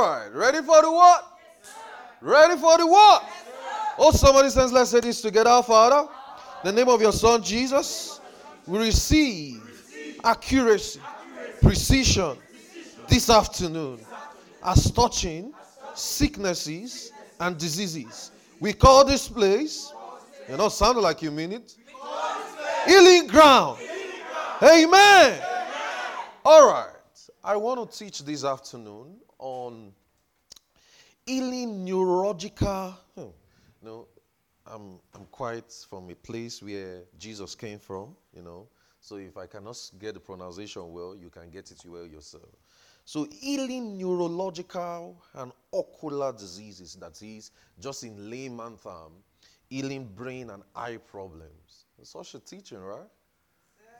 Right, ready for the what? ready for the what? oh, somebody says, let's say this together, Father. The name of your Son Jesus, we receive accuracy, precision this afternoon as touching sicknesses and diseases. We call this place, you know, sounded like you mean it, healing ground. Amen. All right. I want to teach this afternoon on healing neurological. Hmm, you know, I'm, I'm quite from a place where Jesus came from, you know. So if I cannot get the pronunciation well, you can get it well yourself. So healing neurological and ocular diseases, that is, just in layman term, healing brain and eye problems. such a teaching, right?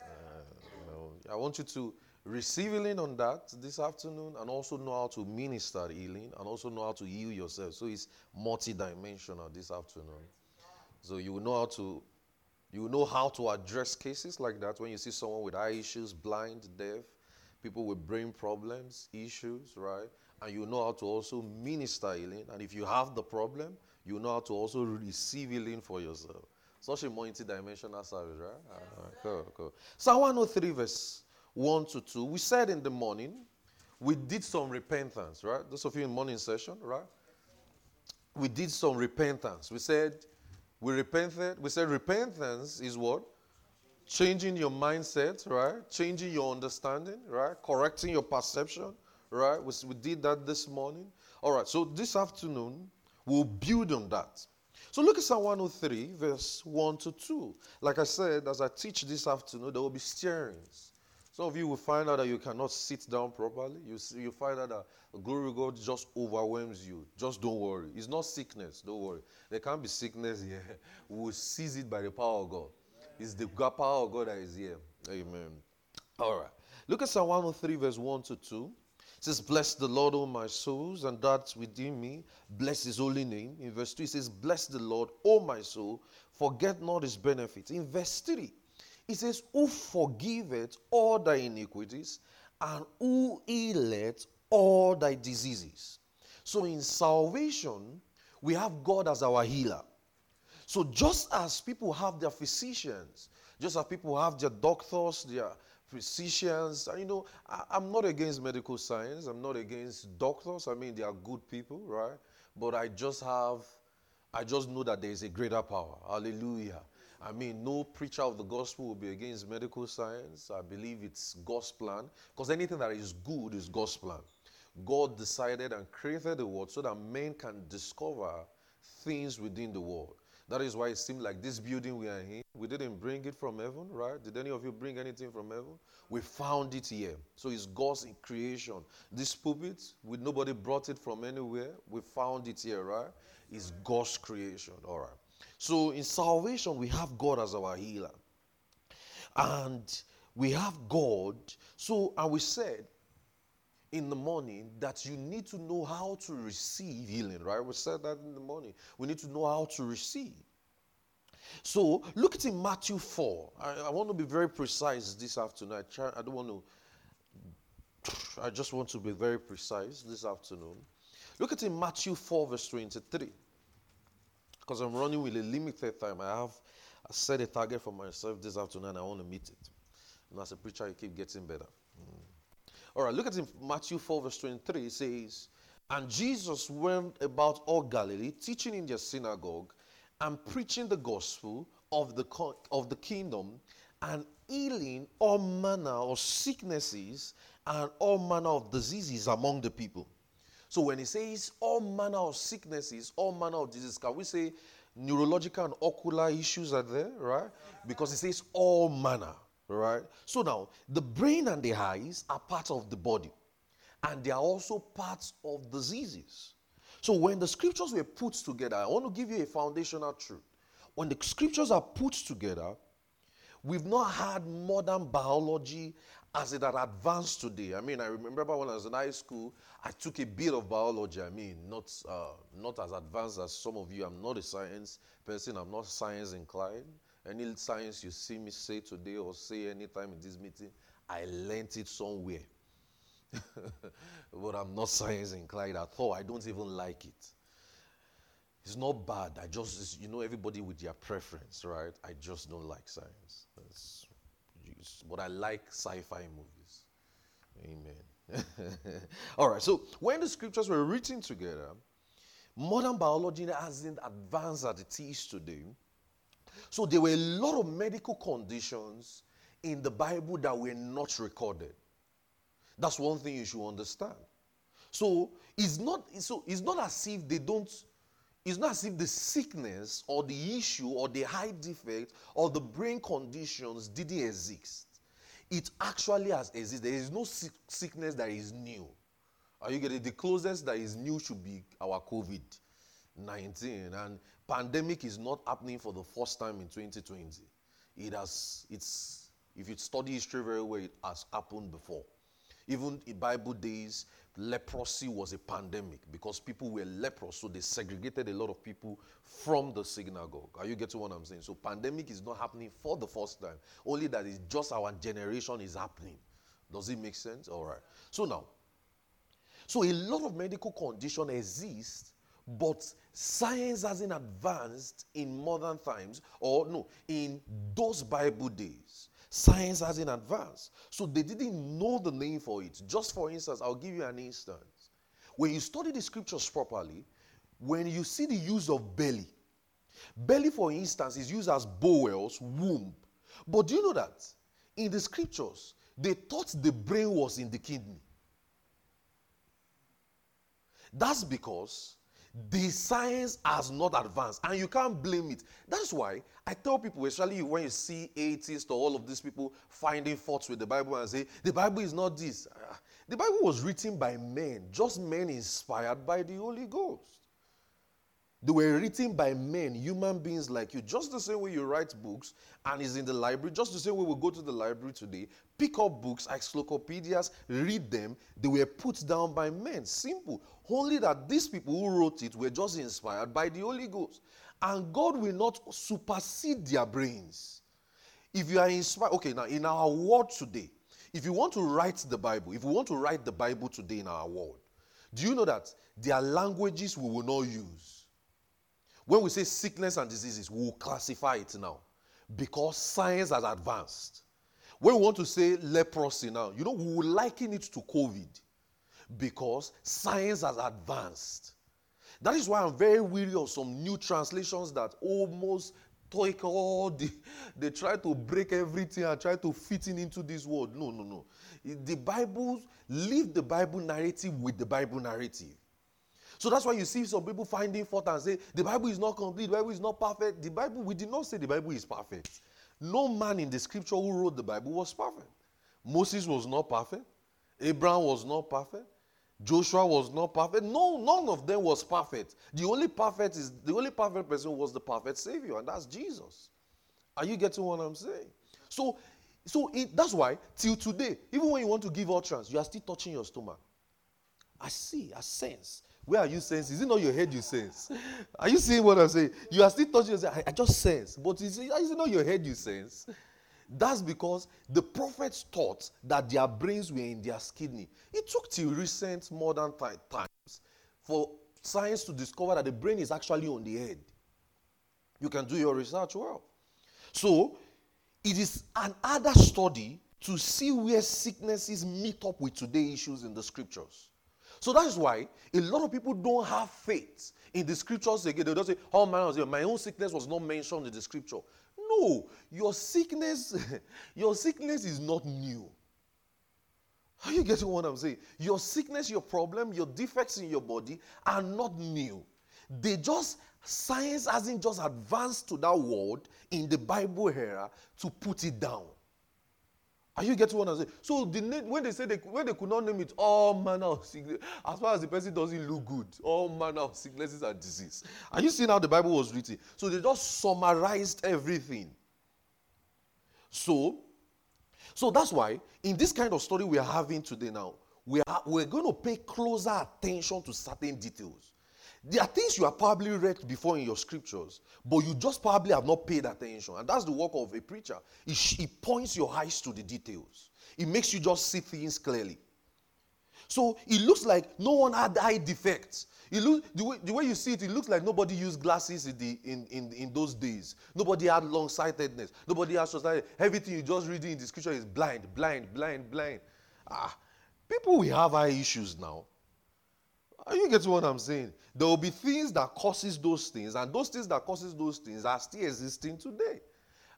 Uh, you know, I want you to receive healing on that this afternoon and also know how to minister healing and also know how to heal yourself. So it's multidimensional this afternoon. So you know how to you know how to address cases like that when you see someone with eye issues, blind, deaf, people with brain problems, issues, right? And you know how to also minister healing. And if you have the problem, you know how to also receive healing for yourself. Such a multi-dimensional service, right? Ah, right cool, cool. Psalm 103 verse 1 to 2. We said in the morning, we did some repentance, right? Those of you in morning session, right? We did some repentance. We said, we repented. We said repentance is what? Changing your mindset, right? Changing your understanding, right? Correcting your perception, right? We, we did that this morning. All right, so this afternoon, we'll build on that. So look at Psalm 103, verse 1 to 2. Like I said, as I teach this afternoon, there will be stirrings. Some of you will find out that you cannot sit down properly. You, see, you find out that glory God just overwhelms you. Just don't worry. It's not sickness. Don't worry. There can't be sickness here. We will seize it by the power of God. It's the power of God that is here. Amen. All right. Look at Psalm 103, verse 1 to 2. It says, Bless the Lord, O my souls, and that's within me. Bless his holy name. In verse 2, it says, Bless the Lord, O my soul, forget not his benefits. In verse 3, he says, Who forgiveth all thy iniquities and who healeth all thy diseases. So in salvation, we have God as our healer. So just as people have their physicians, just as people have their doctors, their physicians, you know, I, am not against medical science. I'm not against doctors. I mean, they are good people, right? But I just have, I just know that there is a greater power. Hallelujah. I mean, no preacher of the gospel will be against medical science. I believe it's God's plan. Because anything that is good is God's plan. God decided and created the world so that men can discover things within the world. That is why it seemed like this building we are in, we didn't bring it from heaven, right? Did any of you bring anything from heaven? We found it here. So it's God's creation. This pulpit, we, nobody brought it from anywhere. We found it here, right? It's God's creation. All right. So in salvation, we have God as our healer. And we have God. So, and we said in the morning that you need to know how to receive healing, right? We said that in the morning. We need to know how to receive. So look at in Matthew 4. I, I want to be very precise this afternoon. I, try, I don't want to, I just want to be very precise this afternoon. Look at in Matthew 4, verse 23 because I'm running with a limited time. I have I set a target for myself this afternoon. I want to meet it. And as a preacher, you keep getting better. Mm. All right, look at Matthew 4, verse 23. It says, And Jesus went about all Galilee, teaching in their synagogue and preaching the gospel of the, of the kingdom and healing all manner of sicknesses and all manner of diseases among the people. So when he says all manner of sicknesses, all manner of diseases, can we say neurological and ocular issues are there, right? Because it says all manner, right? So now the brain and the eyes are part of the body, and they are also parts of diseases. So when the scriptures were put together, I want to give you a foundational truth. When the scriptures are put together, we've not had modern biology as it had advanced today. I mean, I remember when I was in high school, I took a bit of biology. I mean, not uh, not as advanced as some of you. I'm not a science person. I'm not science inclined. Any science you see me say today or say anytime in this meeting, I learned it somewhere. but I'm not science inclined at all. I don't even like it. It's not bad. I just, you know, everybody with their preference, right? I just don't like science. That's, but I like sci fi movies. Amen. All right, so when the scriptures were written together, modern biology hasn't advanced as it is today. So there were a lot of medical conditions in the Bible that were not recorded. That's one thing you should understand. So it's not so it's not as if they don't it's not as if the sickness or the issue or the high defect or the brain conditions didn't exist. It actually has existed. There is no sickness that is new. Are you getting the closest that is new should be our COVID 19 and pandemic is not happening for the first time in 2020. It has it's if you study history very well, it has happened before. Even in Bible days, leprosy was a pandemic because people were leprous, so they segregated a lot of people from the synagogue. Are you getting what I'm saying? So pandemic is not happening for the first time. Only that is just our generation is happening. Does it make sense? All right. So now, so a lot of medical condition exists, but science hasn't advanced in modern times, or no, in those Bible days. Science hasn't advanced. So they didn't know the name for it. Just for instance, I'll give you an instance. When you study the scriptures properly, when you see the use of belly, belly, for instance, is used as bowels, womb. But do you know that in the scriptures, they thought the brain was in the kidney? That's because the science has not advanced and you can't blame it. That's why i tell people especially when you see atheists or all of these people finding faults with the bible and say the bible is not this. Ah, the bible was written by men just men inspired by the holy ghost they were written by men, human beings like you, just the same way you write books and is in the library, just the same way we go to the library today, pick up books, encyclopedias, read them. They were put down by men. Simple. Only that these people who wrote it were just inspired by the Holy Ghost. And God will not supersede their brains. If you are inspired, okay, now in our world today, if you want to write the Bible, if you want to write the Bible today in our world, do you know that there are languages we will not use? When we say sickness and diseases, we will classify it now because science has advanced. When we want to say leprosy now, you know, we will liken it to COVID because science has advanced. That is why I'm very weary of some new translations that almost take all the, they try to break everything and try to fit in into this world. No, no, no. The Bible, leave the Bible narrative with the Bible narrative. So that's why you see some people finding fault and say the Bible is not complete, the Bible is not perfect. The Bible, we did not say the Bible is perfect. No man in the scripture who wrote the Bible was perfect. Moses was not perfect. Abraham was not perfect. Joshua was not perfect. No, none of them was perfect. The only perfect is the only perfect person was the perfect Savior, and that's Jesus. Are you getting what I'm saying? So, so it, that's why till today, even when you want to give utterance, you are still touching your stomach. I see, I sense. Where are you sense? Is it not your head you sense? Are you seeing what I'm saying? You are still touching yourself. I, I just sense. But is it, is it not your head you sense? That's because the prophets thought that their brains were in their kidney. It took till recent modern times for science to discover that the brain is actually on the head. You can do your research well. So, it is an other study to see where sicknesses meet up with today's issues in the scriptures. So that's why a lot of people don't have faith in the scriptures again. They don't say, Oh, man, my own sickness was not mentioned in the scripture. No, your sickness, your sickness is not new. Are you getting what I'm saying? Your sickness, your problem, your defects in your body are not new. They just, science hasn't just advanced to that word in the Bible era to put it down. Are you getting what I'm saying? So the name, when they say they when they could not name it all manner of sickness, as far as the person doesn't look good, all manner of sicknesses and disease. Are you seeing how the Bible was written? So they just summarized everything. So, so that's why in this kind of story we are having today now, we are we're going to pay closer attention to certain details. There are things you have probably read before in your scriptures, but you just probably have not paid attention. And that's the work of a preacher. He, points your eyes to the details, it makes you just see things clearly. So it looks like no one had eye defects. It look, the, way, the way you see it, it looks like nobody used glasses in, the, in, in, in those days. Nobody had long sightedness. Nobody had society. Everything you just reading in the scripture is blind, blind, blind, blind. Ah, people will have eye issues now. You get what I'm saying? There will be things that causes those things, and those things that causes those things are still existing today.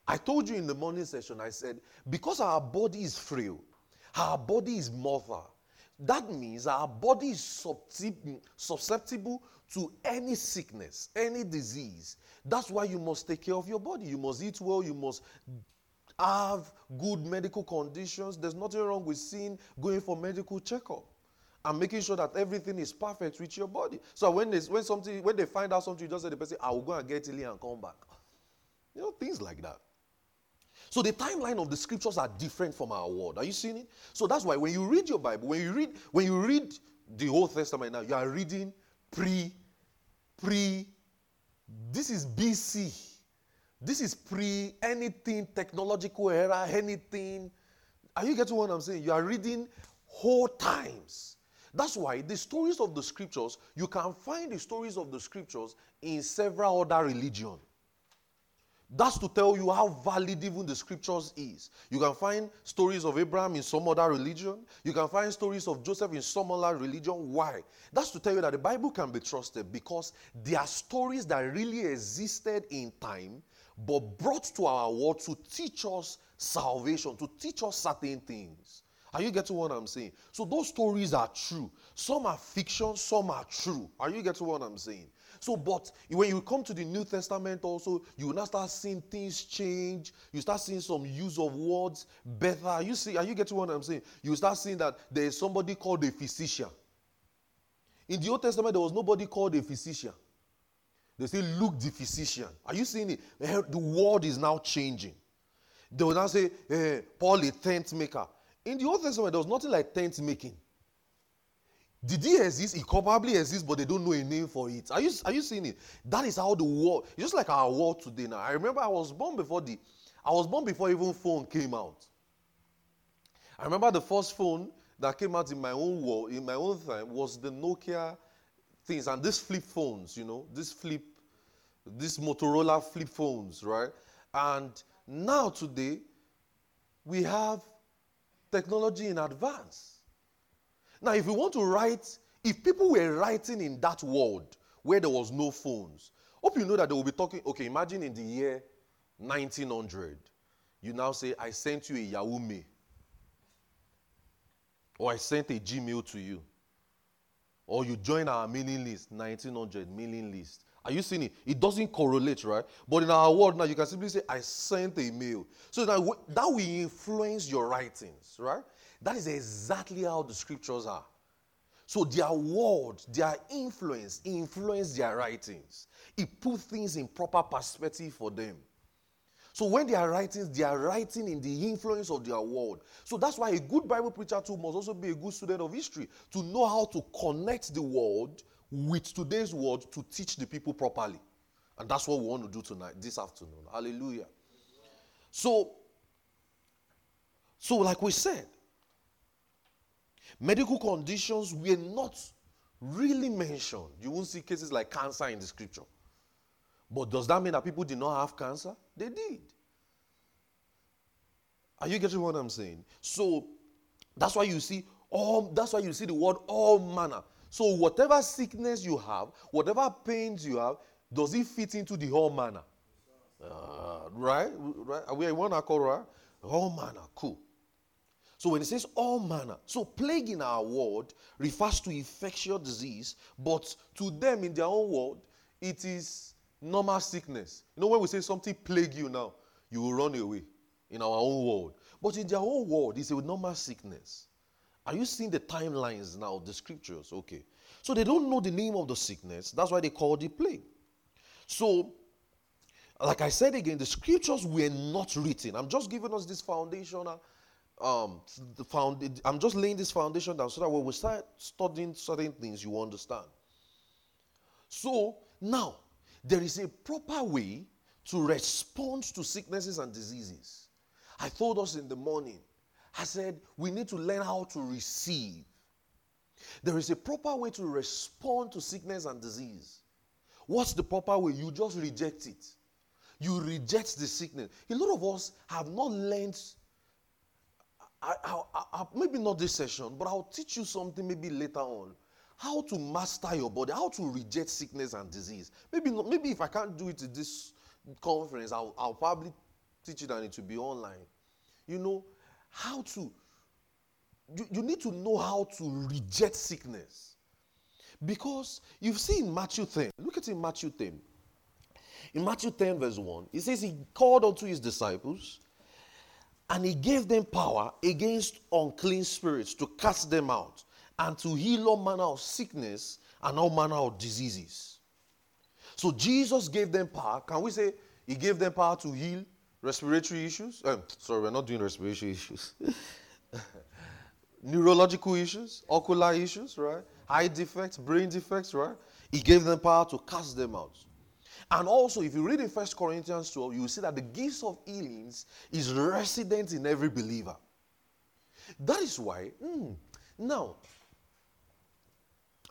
I told you in the morning session, I said, because our body is frail, our body is mortal, that means our body is susceptible to any sickness, any disease. That's why you must take care of your body. You must eat well, you must have good medical conditions. There's nothing wrong with seeing going for medical checkup and making sure that everything is perfect with your body. So when they, when something when they find out something, you just say the person, I will go and get it and come back. You know, things like that. So the timeline of the scriptures are different from our world. Are you seeing it? So that's why when you read your Bible, when you read when you read the Old Testament now, you are reading pre pre this is BC. This is pre anything technological era, anything. Are you getting what I'm saying? You are reading whole times. That's why the stories of the scriptures, you can find the stories of the scriptures in several other religions. That's to tell you how valid even the scriptures is. You can find stories of Abraham in some other religion. You can find stories of Joseph in some other religion. Why? That's to tell you that the Bible can be trusted because there are stories that really existed in time but brought to our world to teach us salvation, to teach us certain things. Are you getting what I'm saying? So those stories are true. Some are fiction, some are true. Are you getting what I'm saying? So, but when you come to the New Testament also, you will now start seeing things change. You start seeing some use of words better. Are you see, are you getting what I'm saying? You start seeing that there is somebody called a physician. In the Old Testament, there was nobody called a physician. They say Luke the physician. Are you seeing it? The world is now changing. They will now say eh, Paul a tent maker. In the Old Testament, there was nothing like tent making. Did he exist? He probably exists, but they don't know a name for it. Are you, are you seeing it? That is how the world, just like our world today now. I remember I was born before the, I was born before even phone came out. I remember the first phone that came out in my own world, in my own time, was the Nokia things and these flip phones, you know, this flip, these Motorola flip phones, right? And now today, we have technology in advance. Now, if you want to write, if people were writing in that world where there was no phones, hope you know that they will be talking. Okay, imagine in the year 1900, you now say, I sent you a Yahoo. Or I sent a Gmail to you. Or you join our mailing list, 1900 mailing list. Are you seeing it? It doesn't correlate, right? But in our world now, you can simply say, I sent a mail. So that, that will influence your writings, right? That is exactly how the scriptures are. So their word, their influence, influence their writings. It put things in proper perspective for them. So when they are writing, they are writing in the influence of their word. So that's why a good Bible preacher too must also be a good student of history to know how to connect the word with today's word to teach the people properly. And that's what we want to do tonight, this afternoon. Hallelujah. So, so like we said, Medical conditions were not really mentioned. You won't see cases like cancer in the scripture. But does that mean that people did not have cancer? They did. Are you getting what I'm saying? So that's why you see all that's why you see the word all manner. So whatever sickness you have, whatever pains you have, does it fit into the all manner? Uh, right? Right? Are we in one accord, right? All manner, cool. So when it says all manner, so plague in our world refers to infectious disease, but to them in their own world, it is normal sickness. You know, when we say something plague you now, you will run away in our own world. But in their own world, it's a normal sickness. Are you seeing the timelines now, of the scriptures? Okay. So they don't know the name of the sickness. That's why they call it plague. So, like I said again, the scriptures were not written. I'm just giving us this foundational um, the found, I'm just laying this foundation down so that when we start studying certain things, you understand. So now, there is a proper way to respond to sicknesses and diseases. I told us in the morning, I said, we need to learn how to receive. There is a proper way to respond to sickness and disease. What's the proper way? You just reject it. You reject the sickness. A lot of us have not learned. I, I, I, maybe not this session, but I'll teach you something maybe later on. How to master your body, how to reject sickness and disease. Maybe not, maybe if I can't do it at this conference, I'll, I'll probably teach it and it will be online. You know, how to you, you need to know how to reject sickness. Because you've seen Matthew 10. Look at in Matthew 10. In Matthew 10, verse 1, it says, He called unto his disciples and he gave them power against unclean spirits to cast them out and to heal all manner of sickness and all manner of diseases. So Jesus gave them power. Can we say he gave them power to heal respiratory issues? Um, sorry, we're not doing respiratory issues. Neurological issues, ocular issues, right? Eye defects, brain defects, right? He gave them power to cast them out. And also, if you read in First Corinthians 12, you will see that the gifts of healings is resident in every believer. That is why, mm, now,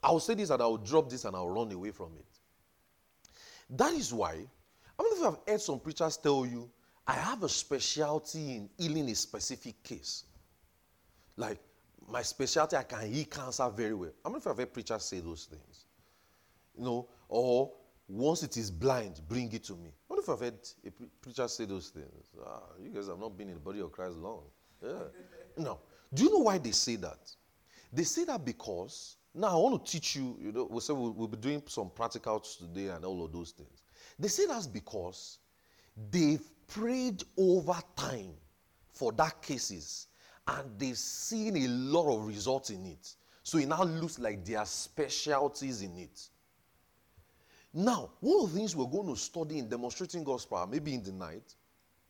I'll say this and I'll drop this and I'll run away from it. That is why, I mean, if you have heard some preachers tell you, I have a specialty in healing a specific case. Like, my specialty, I can heal cancer very well. I mean, if I've heard preachers say those things. You know, or once it is blind, bring it to me. What if I've heard a preacher say those things? Ah, you guys have not been in the body of Christ long. Yeah. no. Do you know why they say that? They say that because now I want to teach you, you know, we'll, say we'll, we'll be doing some practicals today and all of those things. They say that's because they've prayed over time for that cases and they've seen a lot of results in it. So it now looks like there are specialties in it. Now, one of the things we're going to study in demonstrating God's power, maybe in the night,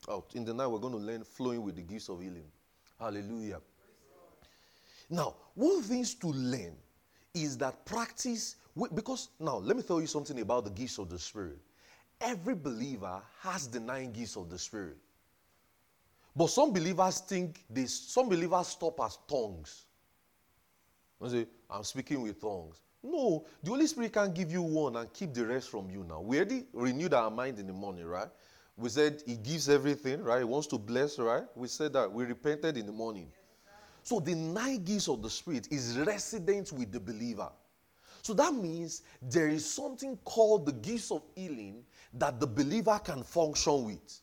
oh, in the night we're going to learn flowing with the gifts of healing. Hallelujah. Now, one of the things to learn is that practice, because now let me tell you something about the gifts of the Spirit. Every believer has the nine gifts of the Spirit. But some believers think this, some believers stop as tongues. I say, I'm speaking with tongues. No, the Holy Spirit can give you one and keep the rest from you now. We already renewed our mind in the morning, right? We said He gives everything, right? He wants to bless, right? We said that. We repented in the morning. so the nine gifts of the Spirit is resident with the believer. So that means there is something called the gifts of healing that the believer can function with.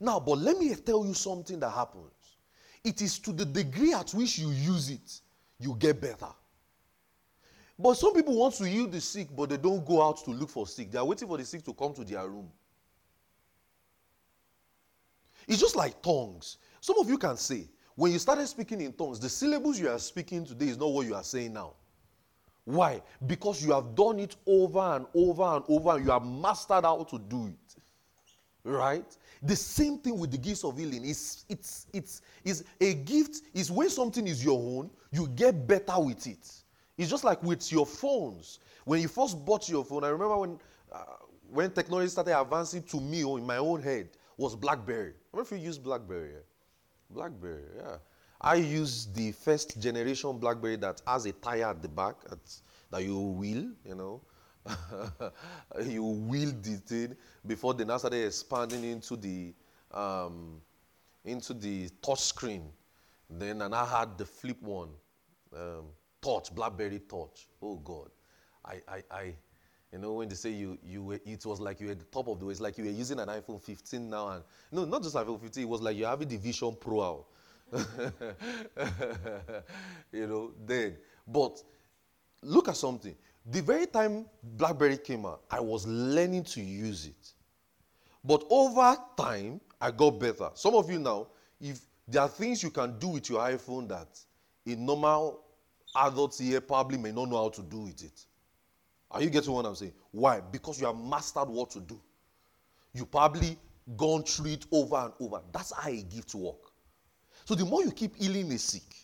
Now, but let me tell you something that happens. It is to the degree at which you use it, you get better. But some people want to heal the sick, but they don't go out to look for sick. They are waiting for the sick to come to their room. It's just like tongues. Some of you can say, when you started speaking in tongues, the syllables you are speaking today is not what you are saying now. Why? Because you have done it over and over and over, and you have mastered how to do it. Right? The same thing with the gifts of healing. It's, it's, it's, it's a gift is when something is your own, you get better with it. It's just like with your phones. When you first bought your phone, I remember when, uh, when technology started advancing to me or in my own head was BlackBerry. I wonder if you use BlackBerry. BlackBerry, yeah. I use the first generation BlackBerry that has a tire at the back that you wheel, you know. you wheeled the thing before they now started expanding into the um, into the touch screen. Then and I had the flip one, um, touch, BlackBerry touch. Oh God, I, I, I, you know when they say you you were, it was like you were at the top of the way. It's like you were using an iPhone 15 now, and no, not just iPhone 15. It was like you're having the Vision Pro out. you know then, but look at something. The very time BlackBerry came out, I was learning to use it. But over time, I got better. Some of you now, if there are things you can do with your iPhone that a normal adult here probably may not know how to do with it. Are you getting what I'm saying? Why? Because you have mastered what to do. You probably gone through it over and over. That's how a gift work. So the more you keep healing the sick,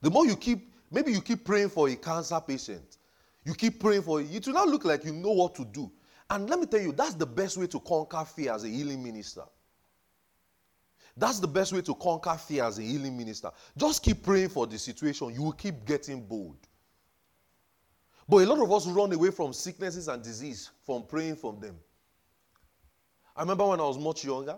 the more you keep, maybe you keep praying for a cancer patient, you keep praying for it. It will not look like you know what to do. And let me tell you, that's the best way to conquer fear as a healing minister. That's the best way to conquer fear as a healing minister. Just keep praying for the situation. You will keep getting bold. But a lot of us run away from sicknesses and disease from praying from them. I remember when I was much younger,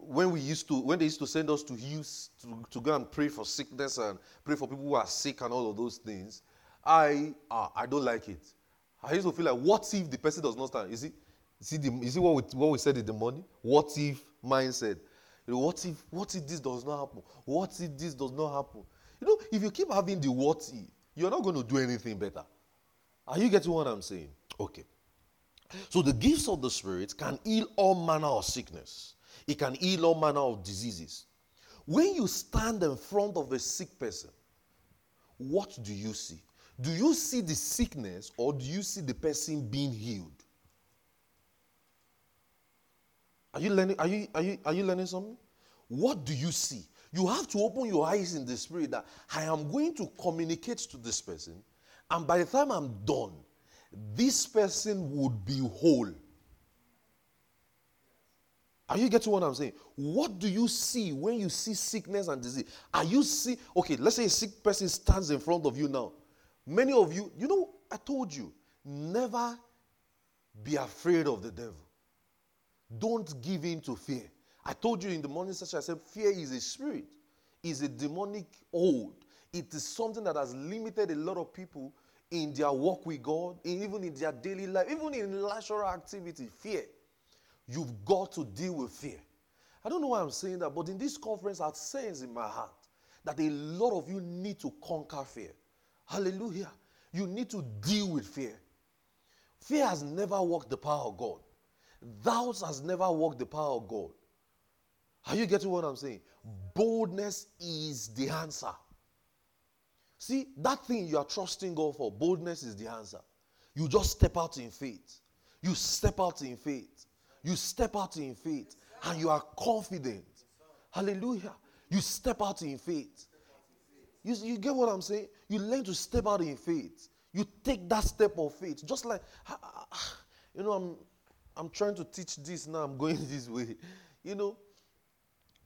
when we used to when they used to send us to use to, to go and pray for sickness and pray for people who are sick and all of those things, I uh, I don't like it. I used to feel like, what if the person does not stand? You see, see, the, you see what, we, what we said in the morning? What if mindset? What if what if this does not happen? What if this does not happen? You know, if you keep having the what if, you're not going to do anything better. Are you getting what I'm saying? Okay. So the gifts of the Spirit can heal all manner of sickness. It can heal all manner of diseases. When you stand in front of a sick person, what do you see? Do you see the sickness or do you see the person being healed? Are you learning? Are you, are you, are you learning something? What do you see? You have to open your eyes in the spirit that I am going to communicate to this person, and by the time I'm done, this person would be whole. Are you getting what I'm saying? What do you see when you see sickness and disease? Are you see okay, let's say a sick person stands in front of you now. Many of you, you know, I told you, never be afraid of the devil. Don't give in to fear. I told you in the morning session, I said, fear is a spirit, is a demonic hold. It is something that has limited a lot of people in their walk with God, even in their daily life, even in leisure activity. Fear. You've got to deal with fear. I don't know why I'm saying that, but in this conference, I sense in my heart that a lot of you need to conquer fear. Hallelujah. You need to deal with fear. Fear has never worked the power of God. Doubt has never worked the power of God. Are you getting what I'm saying? Boldness is the answer. See, that thing you are trusting God for, boldness is the answer. You just step out in faith. You step out in faith. You step out in faith and you are confident. Hallelujah. You step out in faith. You, you get what I'm saying? You learn to step out in faith. You take that step of faith. Just like, you know, I'm, I'm trying to teach this now, I'm going this way. You know,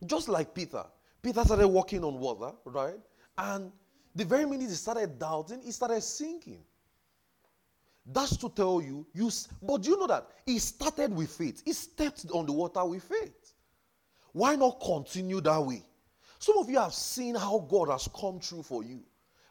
just like Peter. Peter started walking on water, right? And the very minute he started doubting, he started sinking. That's to tell you, you but do you know that he started with faith? He stepped on the water with faith. Why not continue that way? Some of you have seen how God has come true for you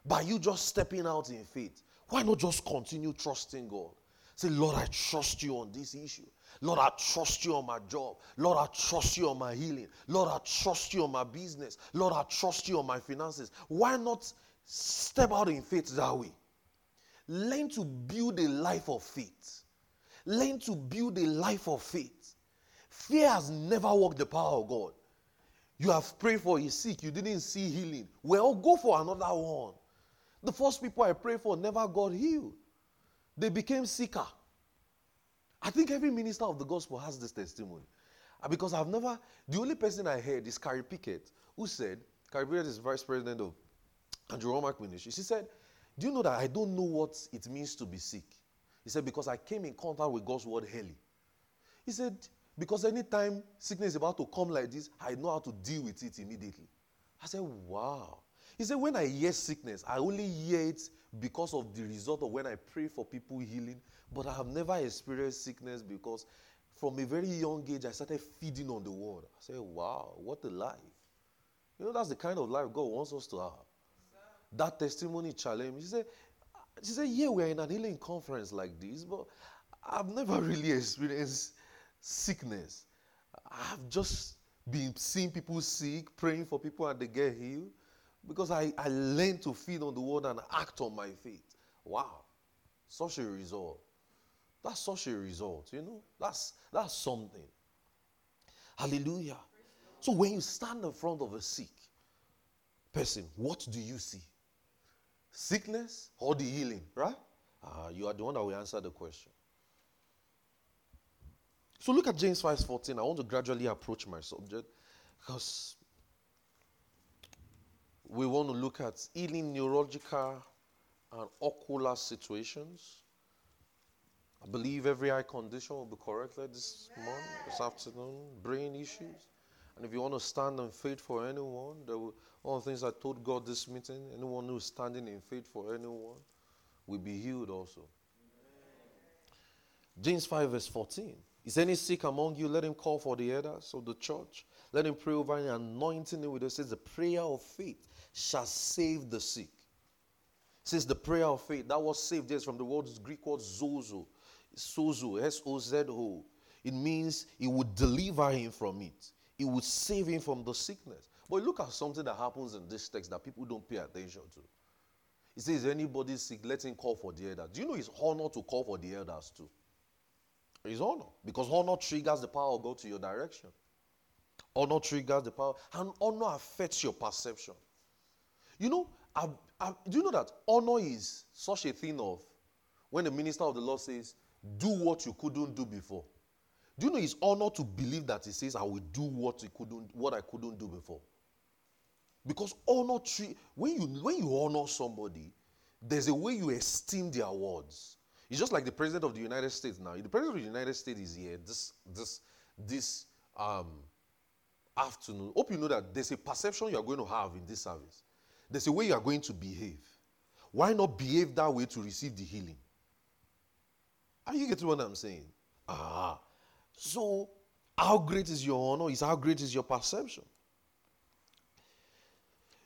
by you just stepping out in faith. Why not just continue trusting God? Say, Lord, I trust you on this issue. Lord, I trust you on my job. Lord, I trust you on my healing. Lord, I trust you on my business. Lord, I trust you on my finances. Why not step out in faith that way? Learn to build a life of faith. Learn to build a life of faith. Fear has never worked the power of God. You have prayed for a sick, you didn't see healing. Well, go for another one. The first people I prayed for never got healed, they became sicker. I think every minister of the gospel has this testimony. Uh, because I've never, the only person I heard is Carrie Pickett, who said, Carrie Pickett is vice president of Andrew Wommack Ministry. She said, Do you know that I don't know what it means to be sick? He said, Because I came in contact with God's word early. He said, Because anytime sickness is about to come like this, I know how to deal with it immediately. I said, Wow. He said, When I hear sickness, I only hear it because of the result of when I pray for people healing but I have never experienced sickness because from a very young age, I started feeding on the word. I said, wow, what a life. You know, that's the kind of life God wants us to have. That testimony challenge. She said, she said, yeah, we're in an healing conference like this, but I've never really experienced sickness. I've just been seeing people sick, praying for people and they get healed because I, I learned to feed on the word and act on my faith. Wow. Such a result. That's such a result, you know. That's that's something. Hallelujah. So when you stand in front of a sick person, what do you see? Sickness or the healing, right? Uh, you are the one that will answer the question. So look at James 5:14. I want to gradually approach my subject because we want to look at healing neurological and ocular situations I believe every eye condition will be corrected this morning, this afternoon, brain issues. And if you want to stand in faith for anyone, will, one of the things I told God this meeting, anyone who is standing in faith for anyone, will be healed also. James 5, verse 14. Is any sick among you? Let him call for the elders of the church. Let him pray over him, anointing him with it. says the prayer of faith shall save the sick. It says the prayer of faith. That was saved just from the word Greek word zozo. Sozo, S-O-Z-O. It means it would deliver him from it. It would save him from the sickness. But look at something that happens in this text that people don't pay attention to. It says, anybody sick, let him call for the elders. Do you know it's honor to call for the elders too? It's honor. Because honor triggers the power of God to your direction. Honor triggers the power. And honor affects your perception. You know, I've, I've, do you know that honor is such a thing of when the minister of the Lord says, do what you couldn't do before. Do you know it's honor to believe that he says, I will do what, he couldn't, what I couldn't do before? Because honor, when you, when you honor somebody, there's a way you esteem their words. It's just like the president of the United States now. The president of the United States is here this, this, this um, afternoon. Hope you know that there's a perception you are going to have in this service. There's a way you are going to behave. Why not behave that way to receive the healing? Are you getting what I'm saying? Ah. So, how great is your honor? Is how great is your perception?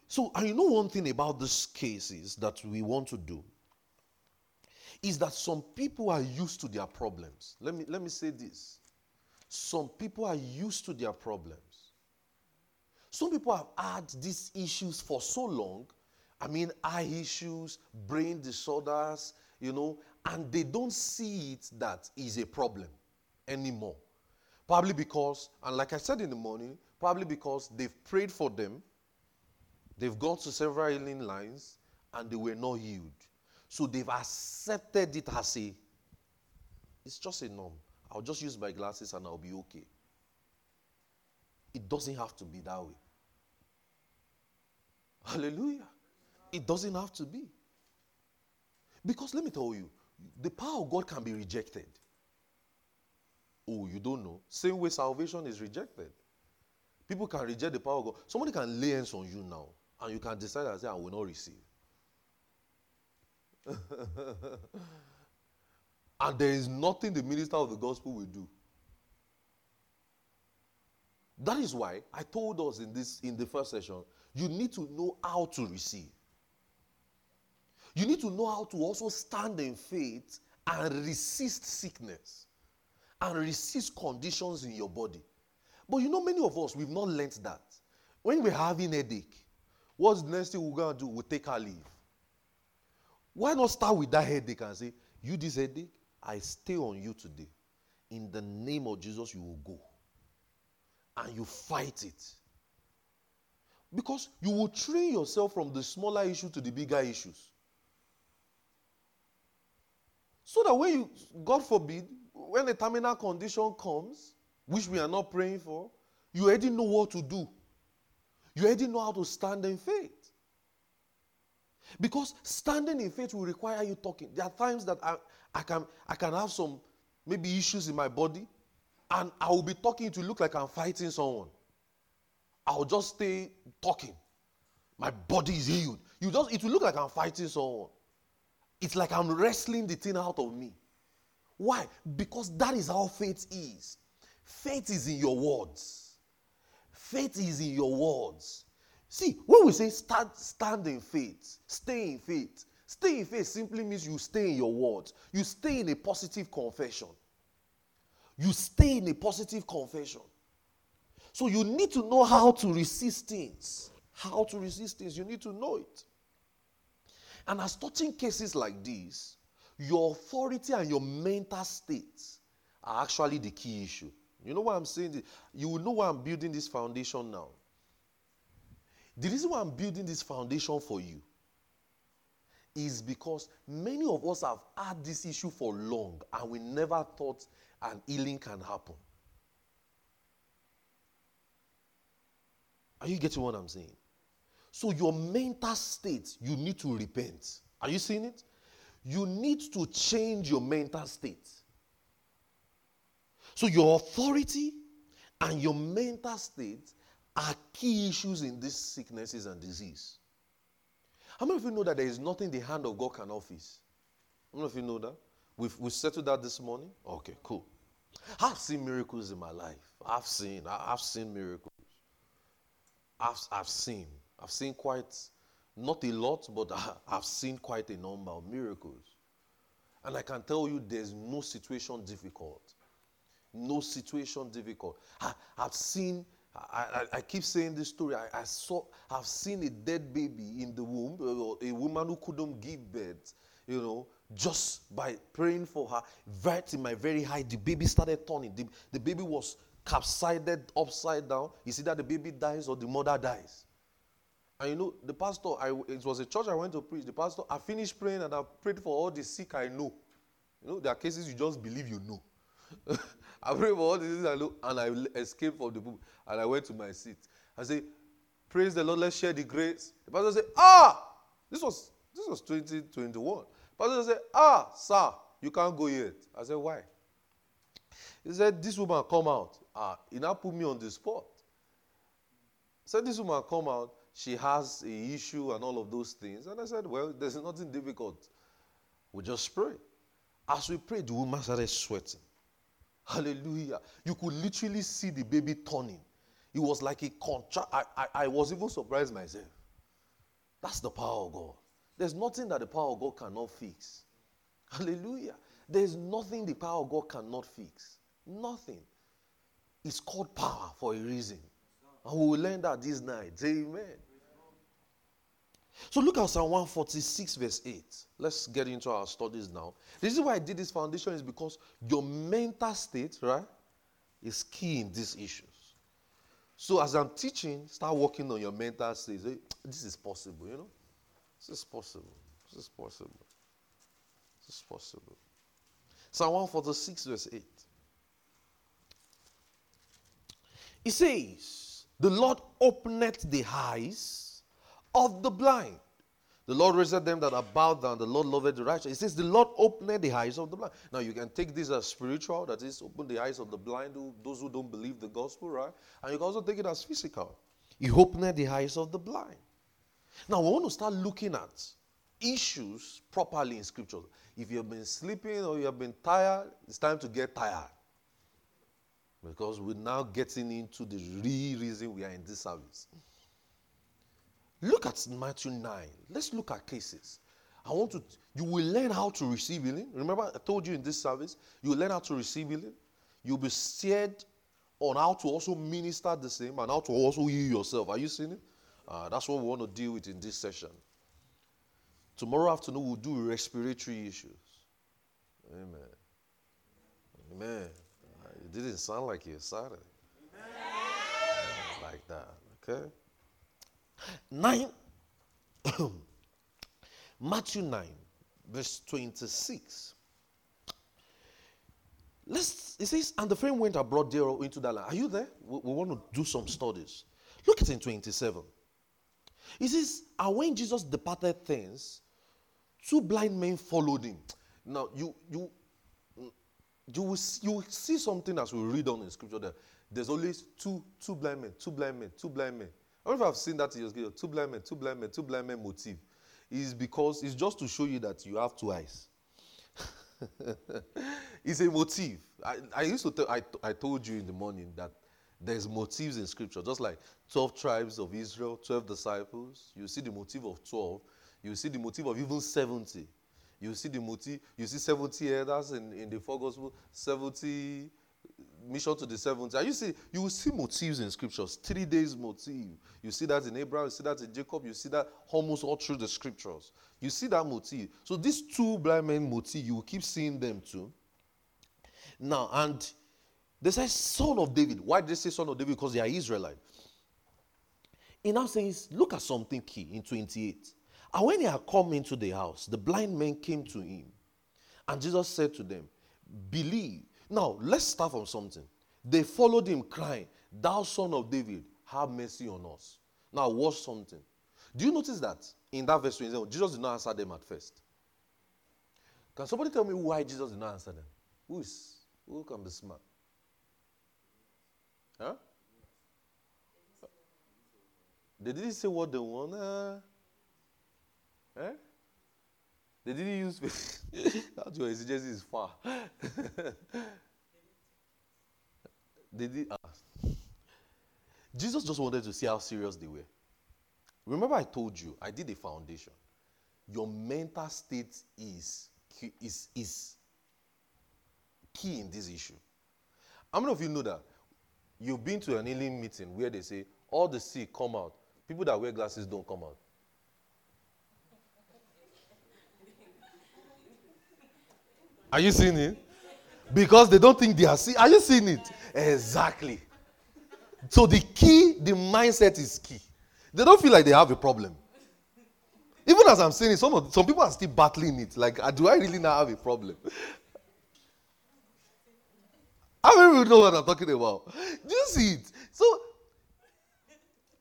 So, and you know one thing about these cases that we want to do is that some people are used to their problems. Let me, let me say this. Some people are used to their problems. Some people have had these issues for so long. I mean, eye issues, brain disorders, you know, and they don't see it that is a problem anymore. Probably because, and like I said in the morning, probably because they've prayed for them, they've gone to several healing lines, and they were not healed. So they've accepted it as a, it's just a norm. I'll just use my glasses and I'll be okay. It doesn't have to be that way. Hallelujah. It doesn't have to be. Because let me tell you, the power of God can be rejected. Oh, you don't know? Same way salvation is rejected. People can reject the power of God. Somebody can lay hands on you now, and you can decide and say, I will not receive. and there is nothing the minister of the gospel will do. That is why I told us in this in the first session, you need to know how to receive. You need to know how to also stand in faith and resist sickness and resist conditions in your body. But you know, many of us, we've not learned that. When we're having headache, what's the next thing we're going to do? We take our leave. Why not start with that headache and say, You, this headache, I stay on you today. In the name of Jesus, you will go. And you fight it. Because you will train yourself from the smaller issue to the bigger issues. So that when you, God forbid, when the terminal condition comes, which we are not praying for, you already know what to do. You already know how to stand in faith. Because standing in faith will require you talking. There are times that I, I, can, I can have some maybe issues in my body, and I will be talking to look like I'm fighting someone. I'll just stay talking. My body is healed. You just it will look like I'm fighting someone. It's like I'm wrestling the thing out of me. Why? Because that is how faith is. Faith is in your words. Faith is in your words. See, when we say stand, stand in faith, stay in faith, stay in faith simply means you stay in your words. You stay in a positive confession. You stay in a positive confession. So you need to know how to resist things. How to resist things. You need to know it. And as touching cases like this, your authority and your mental state are actually the key issue. You know why I'm saying this? You will know why I'm building this foundation now. The reason why I'm building this foundation for you is because many of us have had this issue for long and we never thought an healing can happen. Are you getting what I'm saying? So, your mental state, you need to repent. Are you seeing it? You need to change your mental state. So, your authority and your mental state are key issues in these sicknesses and disease. How many of you know that there is nothing the hand of God cannot fix? I don't know you know that. We've, we settled that this morning. Okay, cool. I've seen miracles in my life. I've seen, I've seen miracles. I've, I've seen. I've seen quite, not a lot, but I've seen quite a number of miracles. And I can tell you there's no situation difficult. No situation difficult. I, have seen, I, I, I, keep saying this story. I, I, saw, I've seen a dead baby in the womb, uh, a woman who couldn't give birth, you know, just by praying for her, right in my very high, the baby started turning. The, the baby was capsized upside down. You see that the baby dies or the mother dies. And you know, the pastor, I, it was a church I went to preach. The pastor, I finished praying and I prayed for all the sick I know. You know, there are cases you just believe you know. I prayed for all the things I know and I escaped from the book and I went to my seat. I said, Praise the Lord, let's share the grace. The pastor said, Ah, this was this was 2021. Pastor said, Ah, sir, you can't go yet. I said, Why? He said, This woman come out. Ah, he now put me on the spot. Said this woman come out, she has a issue and all of those things. And I said, Well, there's nothing difficult. We just pray. As we prayed, the woman started sweating. Hallelujah. You could literally see the baby turning. It was like a contract. I, I, I was even surprised myself. That's the power of God. There's nothing that the power of God cannot fix. Hallelujah. There's nothing the power of God cannot fix. Nothing. It's called power for a reason. And we will learn that this night. Amen. So look at Psalm 146, verse 8. Let's get into our studies now. This is why I did this foundation is because your mental state, right, is key in these issues. So as I'm teaching, start working on your mental state. This is possible, you know. This is possible. This is possible. This is possible. Psalm 146, verse 8. It says, The Lord openeth the eyes of the blind. The Lord raised them that are bowed down. The Lord loveth the righteous. It says, The Lord opened the eyes of the blind. Now, you can take this as spiritual, that is, open the eyes of the blind, who, those who don't believe the gospel, right? And you can also take it as physical. He opened the eyes of the blind. Now, we want to start looking at issues properly in scripture. If you've been sleeping or you have been tired, it's time to get tired. Because we're now getting into the real reason we are in this service. Look at Matthew 9. Let's look at cases. I want to, you will learn how to receive healing. Remember, I told you in this service, you will learn how to receive healing. You'll be steered on how to also minister the same and how to also heal yourself. Are you seeing it? Uh, that's what we want to deal with in this session. Tomorrow afternoon, we'll do respiratory issues. Amen. Amen. It didn't sound like you excited. Like that. Okay? Nine. Matthew 9, verse 26. Let's, it says, and the friend went abroad there into that land. Are you there? We, we want to do some studies. Look at it in 27. He says, and when Jesus departed thence, two blind men followed him. Now, you, you, you will, you will see something as we read on in scripture that there's always two, two blind men, two blind men, two blind men. I don't know if I've seen that in your two blind men, two blind men, two blind men motive. Is because it's just to show you that you have two eyes. it's a motive. I, I used to tell, I, I told you in the morning that there's motives in scripture, just like 12 tribes of Israel, 12 disciples. You see the motive of 12. You see the motive of even 70. You see the motive, you see 70 elders in, in the four gospels, 70 mission to the 70. And you see, you will see motives in scriptures. Three days motive. You see that in Abraham, you see that in Jacob, you see that almost all through the scriptures. You see that motive. So these two blind men motive, you will keep seeing them too. Now, and they say son of David. Why did they say son of David? Because they are Israelite. He now says, look at something key in 28. And when he had come into the house, the blind men came to him. And Jesus said to them, Believe. Now, let's start from something. They followed him, crying, Thou son of David, have mercy on us. Now, watch something. Do you notice that in that verse, Jesus did not answer them at first? Can somebody tell me why Jesus did not answer them? Who is? Who can be smart? Huh? They didn't say what they want. Uh, eh? They didn't use. That's your exegesis is far. they did. Uh, Jesus just wanted to see how serious they were. Remember, I told you I did a foundation. Your mental state is is is key in this issue. How many of you know that you've been to an healing meeting where they say all the sick come out, people that wear glasses don't come out? Are you seeing it? Because they don't think they are seeing. Are you seeing it? Exactly. So the key, the mindset is key. They don't feel like they have a problem. Even as I'm saying it, some, of, some people are still battling it. Like, uh, do I really now have a problem? How many people know what I'm talking about? Do you see it? So,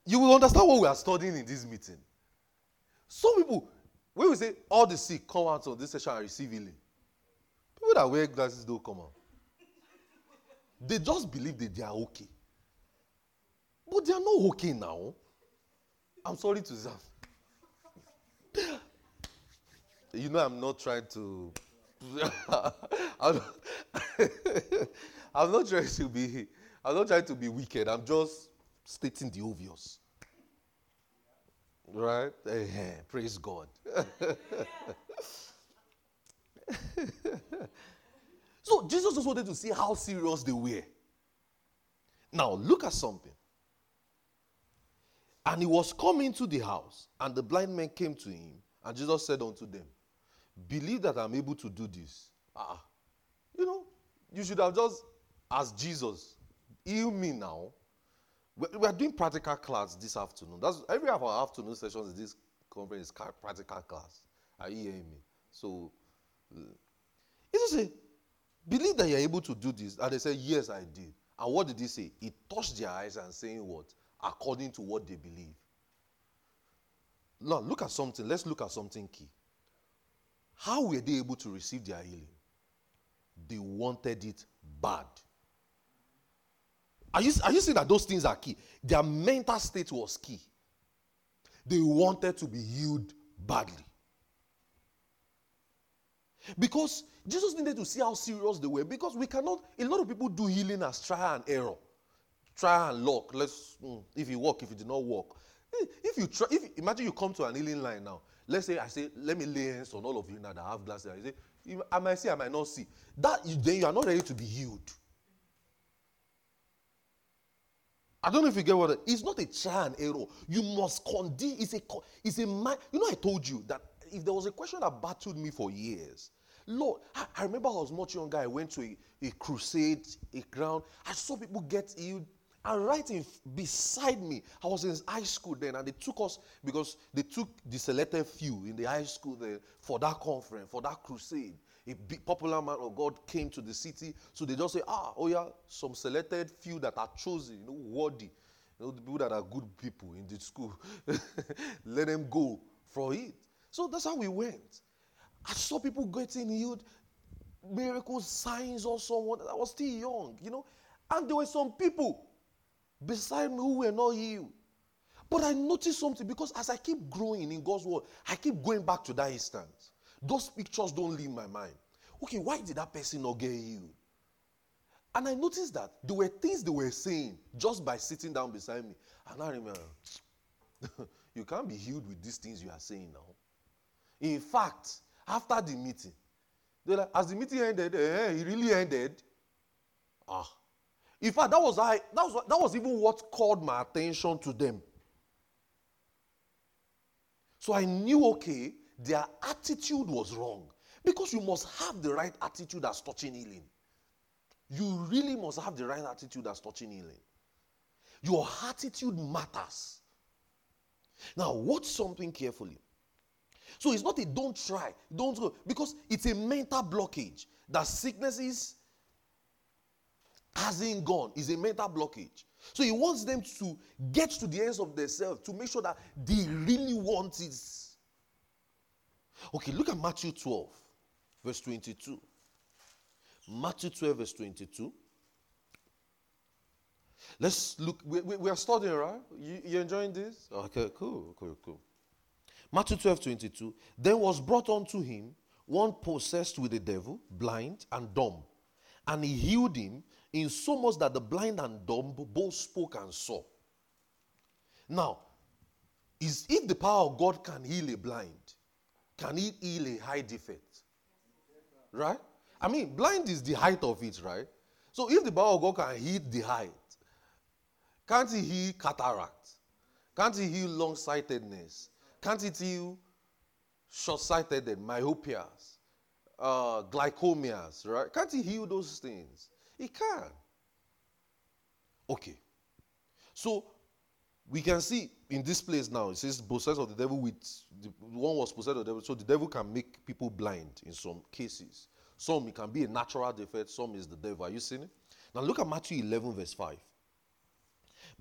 you will understand what we are studying in this meeting. Some people, when we say all the sick come out of this session and receive healing, people that wear glasses don't come out. They just believe that they are okay. But they are not okay now. I'm sorry to say. you know, I'm not trying to. I'm, not, I'm not trying to be. I'm not trying to be wicked. I'm just stating the obvious. Right? Praise God. so Jesus just wanted to see how serious they were. Now look at something. And he was coming to the house, and the blind men came to him, and Jesus said unto them, Believe that I'm able to do this. Ah, you know, you should have just asked Jesus, heal me now. We are doing practical class this afternoon. That's every of our afternoon sessions this conference is practical class. Are you hearing me? So, uh, Jesus said, Believe that you're able to do this. And they said, Yes, I did. And what did he say? He touched their eyes and saying, What? according to what they believe. Now, look at something. Let's look at something key. How were they able to receive their healing? They wanted it bad. Are you, are you saying that those things are key? Their mental state was key. They wanted to be healed badly. Because Jesus needed to see how serious they were. Because we cannot, a lot of people do healing as trial and error try and lock. Let's mm, if you work, if it did not work. If you try, if imagine you come to an healing line now. Let's say I say, let me lay hands on all of you now that have glasses. I say, I might see, I might not see. That then you are not ready to be healed. I don't know if you get what it, it's not a trial and error. You must condemn. It's a it's a man. You know, I told you that if there was a question that battled me for years, Lord, I, I remember I was much younger. I went to a, a crusade, a ground. I saw people get healed and right in beside me, I was in high school then, and they took us because they took the selected few in the high school there for that conference, for that crusade. A big popular man of God came to the city, so they just say, ah, oh yeah, some selected few that are chosen, you know, worthy, you know, the people that are good people in the school. Let them go for it. So that's how we went. I saw people getting healed, miracles, signs, or someone. I was still young, you know, and there were some people beside me who were not healed. But I noticed something because as I keep growing in God's word, I keep going back to that instance. Those pictures don't leave my mind. Okay, why did that person not get healed? And I noticed that there were things they were saying just by sitting down beside me. And I remember, you can't be healed with these things you are saying now. In fact, after the meeting, they're like, as the meeting ended, eh, it really ended. Ah, in fact, that was, I, that, was, that was even what called my attention to them. So I knew, okay, their attitude was wrong. Because you must have the right attitude as touching healing. You really must have the right attitude as touching healing. Your attitude matters. Now, watch something carefully. So it's not a don't try, don't go, because it's a mental blockage that sicknesses hasn't gone is a mental blockage. So he wants them to get to the ends of themselves to make sure that they really want it. Okay, look at Matthew 12, verse 22. Matthew 12, verse 22. Let's look. We, we, we are studying, right? You, you enjoying this? Okay, cool, cool, cool. Matthew 12 22. Then was brought unto him one possessed with the devil, blind and dumb. And he healed him in so much that the blind and dumb both spoke and saw. Now, is if the power of God can heal a blind, can he heal a high defect? Right? I mean, blind is the height of it, right? So if the power of God can heal the height, can't he heal cataract? Can't he heal long sightedness? Can't he heal short sightedness, myopias, uh, glycomias, right? Can't he heal those things? He can. Okay. So we can see in this place now, it says possessed of the devil with the one was possessed of the devil. So the devil can make people blind in some cases. Some it can be a natural defect, some is the devil. Are you seeing it? Now look at Matthew 11, verse 5.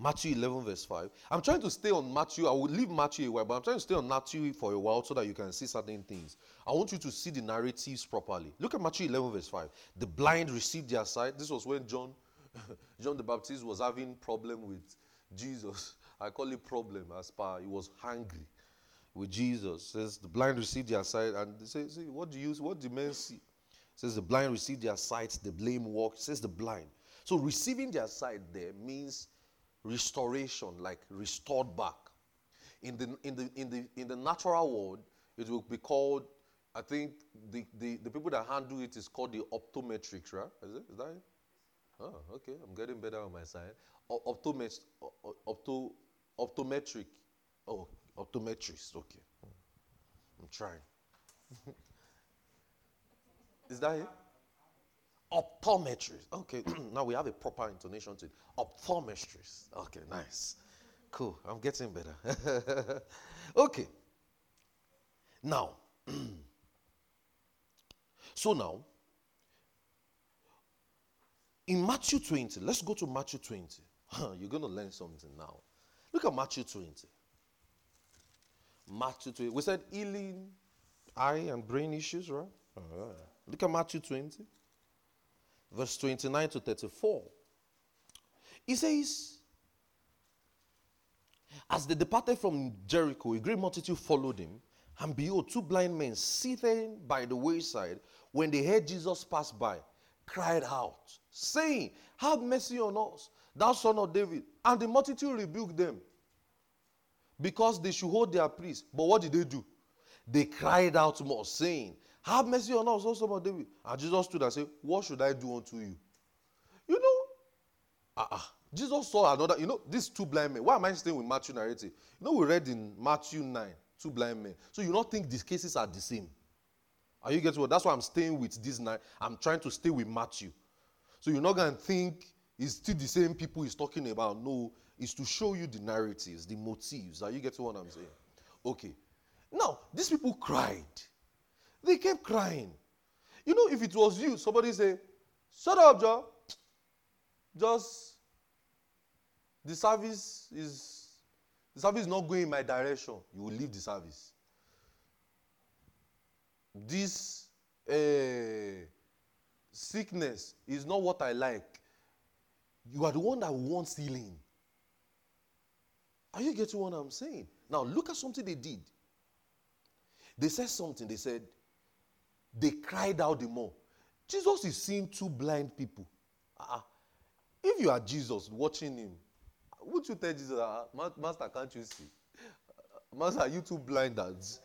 Matthew 11, verse 5. I'm trying to stay on Matthew. I will leave Matthew a while, but I'm trying to stay on Matthew for a while so that you can see certain things. I want you to see the narratives properly. Look at Matthew 11, verse 5. The blind received their sight. This was when John, John the Baptist was having problem with Jesus. I call it problem as per he was hungry with Jesus. Says the blind received their sight, and they say, see, what do you what do men see? Says the blind received their sight, the lame walk. Says the blind. So receiving their sight there means restoration, like restored back. In the, in the, in the, in the natural world, it will be called, I think the, the, the people that handle it is called the optometrics, right? Is, it? is that it? Oh, okay. I'm getting better on my side. Optomet- opto, optometric. Oh, optometrist. Okay. I'm trying. is that it? Optometrist. Okay, now we have a proper intonation to it. Optometrist. Okay, nice. Cool. I'm getting better. okay. Now, so now, in Matthew 20, let's go to Matthew 20. You're going to learn something now. Look at Matthew 20. Matthew 20. We said healing eye and brain issues, right? right. Look at Matthew 20 verse 29 to 34. He says, As they departed from Jericho, a great multitude followed him, and behold, two blind men sitting by the wayside, when they heard Jesus pass by, cried out, saying, Have mercy on us, thou son of David. And the multitude rebuked them because they should hold their peace. But what did they do? They cried out more, saying, have mercy on us, also about David. And Jesus stood and said, What should I do unto you? You know, uh-uh. Jesus saw another, you know, these two blind men. Why am I staying with Matthew narrative? You know, we read in Matthew 9, two blind men. So you don't think these cases are the same. Are you getting what? That's why I'm staying with this nine. I'm trying to stay with Matthew. So you're not going to think it's still the same people he's talking about. No, it's to show you the narratives, the motives. Are you getting what I'm saying? Okay. Now, these people cried. They kept crying. You know, if it was you, somebody say, Shut up, Joe. Just the service is the service is not going in my direction. You will leave the service. This uh, sickness is not what I like. You are the one that wants healing. Are you getting what I'm saying? Now look at something they did. They said something. They said, they cried out the more. Jesus is seeing two blind people. Uh-uh. If you are Jesus watching him, would you tell Jesus, uh, Master, can't you see? Master, are you two blind dads?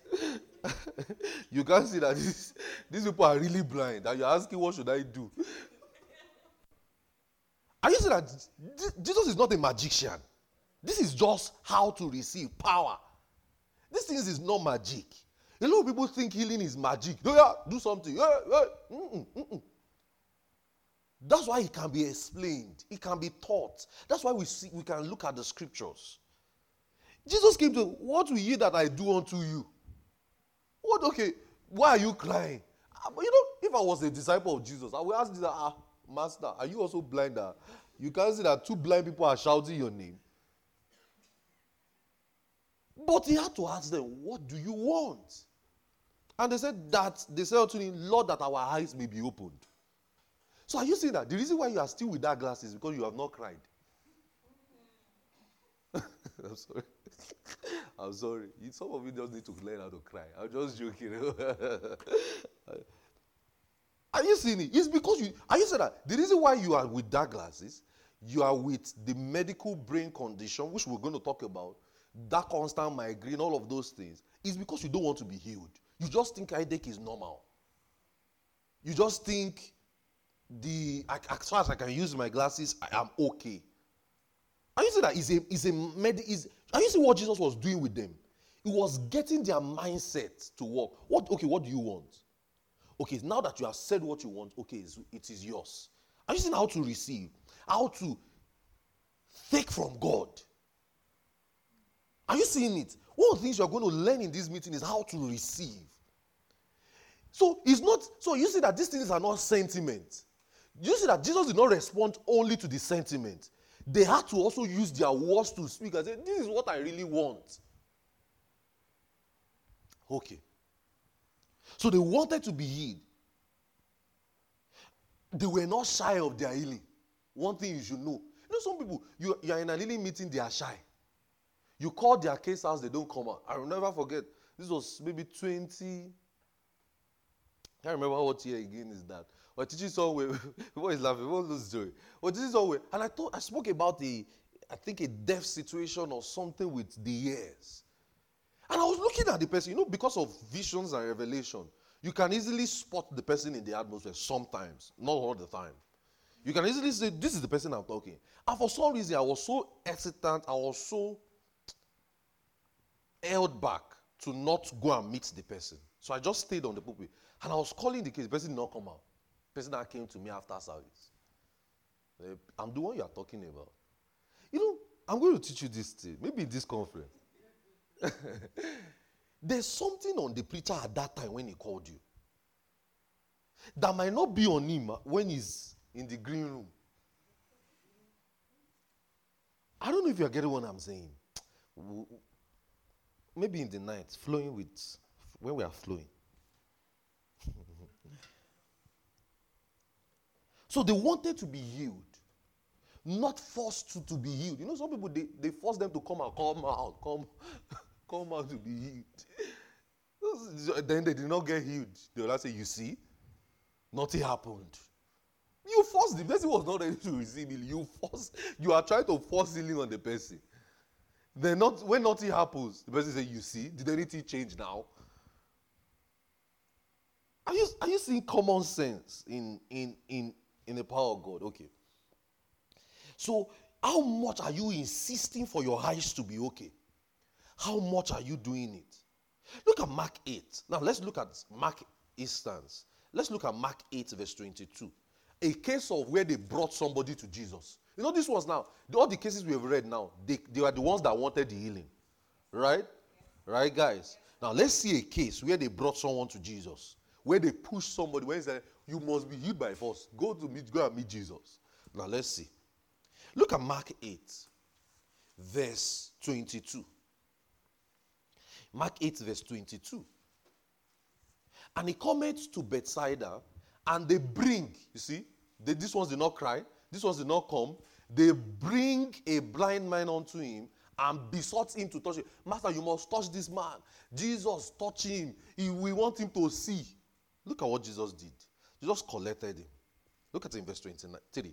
you can't see that this, these people are really blind and you're asking, what should I do? Are you saying that Jesus is not a magician? This is just how to receive power. This thing is not magic. A lot of people think healing is magic. Yeah, do something. Yeah, yeah. Mm-mm, mm-mm. That's why it can be explained. It can be taught. That's why we see we can look at the scriptures. Jesus came to what will ye that I do unto you? What okay? Why are you crying? Ah, you know, if I was a disciple of Jesus, I would ask Jesus, ah, Master, are you also blind? Ah? You can see that two blind people are shouting your name. But he had to ask them, What do you want? And they said that they said to him, Lord, that our eyes may be opened. So are you seeing that the reason why you are still with that glass is because you have not cried? I'm sorry. I'm sorry. Some of you just need to learn how to cry. I'm just joking. are you seeing it? It's because you. Are you saying that the reason why you are with dark glasses, you are with the medical brain condition, which we're going to talk about, that constant migraine, all of those things, is because you don't want to be healed. You just think headache is normal. You just think the as far as I can use my glasses, I am okay. Are you seeing that is a is a med is are you seeing what Jesus was doing with them? He was getting their mindset to work. What okay, what do you want? Okay, now that you have said what you want, okay, it is yours. Are you seeing how to receive? How to take from God? Are you seeing it? One of the things you are going to learn in this meeting is how to receive. So it's not, so you see that these things are not sentiments. You see that Jesus did not respond only to the sentiment. They had to also use their words to speak and say, This is what I really want. Okay. So they wanted to be healed. They were not shy of their healing. One thing you should know. You know, some people, you, you are in a healing meeting, they are shy. You call their case house, they don't come out. I will never forget. This was maybe 20. I can't remember what year again is that. We're teaching somewhere. People is laughing. What lose joy? We're teaching somewhere. And I thought I spoke about the, I think a deaf situation or something with the ears. And I was looking at the person, you know, because of visions and revelation, you can easily spot the person in the atmosphere sometimes, not all the time. You can easily say, This is the person I'm talking. And for some reason, I was so hesitant, I was so held back to not go and meet the person. So I just stayed on the pulpit. And I was calling the case. The person did not come out. The person that came to me after service. Eh, I'm the one you are talking about. You know, I'm going to teach you this thing, maybe this conference. There's something on the preacher at that time when he called you that might not be on him when he's in the green room. I don't know if you're getting what I'm saying. Maybe in the night, flowing with, when we are flowing. so they wanted to be healed, not forced to, to be healed. You know, some people, they, they force them to come out, come out, come, come out to be healed. then they did not get healed. They will say, You see, nothing happened. You forced the person was not ready to receive healing. You force, you are trying to force healing on the person. Then not when nothing happens, the person say, You see, did anything change now? Are you are you seeing common sense in in in in the power of God? Okay. So how much are you insisting for your eyes to be okay? How much are you doing it? Look at Mark 8. Now let's look at Mark instance. Let's look at Mark 8, verse 22. A case of where they brought somebody to Jesus. You know, this was now, all the cases we have read now, they, they were the ones that wanted the healing. Right? Right, guys? Now, let's see a case where they brought someone to Jesus, where they pushed somebody, where he said, You must be healed by force. Go to meet, go and meet Jesus. Now, let's see. Look at Mark 8, verse 22. Mark 8, verse 22. And he comes to Bethsaida, and they bring, you see, they, these ones did not cry, this ones did not come. They bring a blind man unto him and besought him to touch him. Master, you must touch this man. Jesus, touch him. He, we want him to see. Look at what Jesus did. Jesus collected him. Look at verse 23.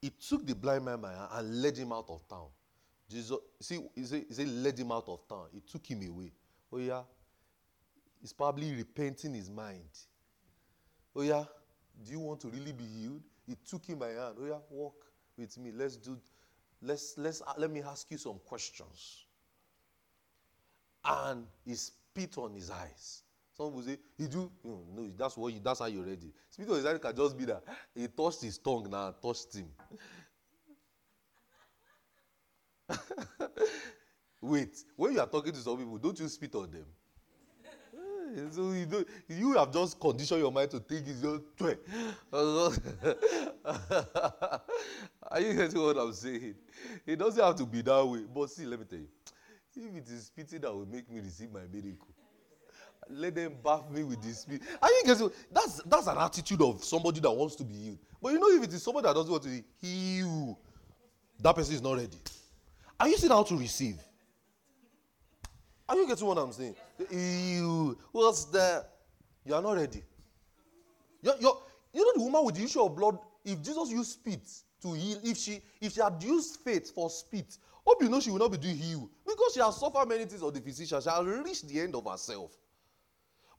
He took the blind man by hand and led him out of town. Jesus, see, he he said, led him out of town. He took him away. Oh, yeah. He's probably repenting his mind. Oh, yeah. Do you want to really be healed? He took him by hand. Oh, yeah, walk with me. Let's do, let's, let's, uh, let me ask you some questions. And he spit on his eyes. Some will say, he do, no, no, that's what you, that's how you're ready. Spit on his eyes can just be that he touched his tongue now, touched him. Wait, when you are talking to some people, don't you spit on them? So you, don't, you have just conditioned your mind to think it's your just Are you getting what I'm saying? It doesn't have to be that way. But see, let me tell you. If it is pity that will make me receive my miracle, let them bath me with this spit. Are you getting that's that's an attitude of somebody that wants to be healed. But you know, if it is somebody that doesn't want to heal, that person is not ready. Are you seeing how to receive? Are you getting what I'm saying? Ew, what's that? You are not ready. You're, you're, you know the woman with the issue of blood, if Jesus used spit to heal, if she if she had used faith for spit, hope you know she will not be doing heal. Because she has suffered many things of the physician. She has reached the end of herself.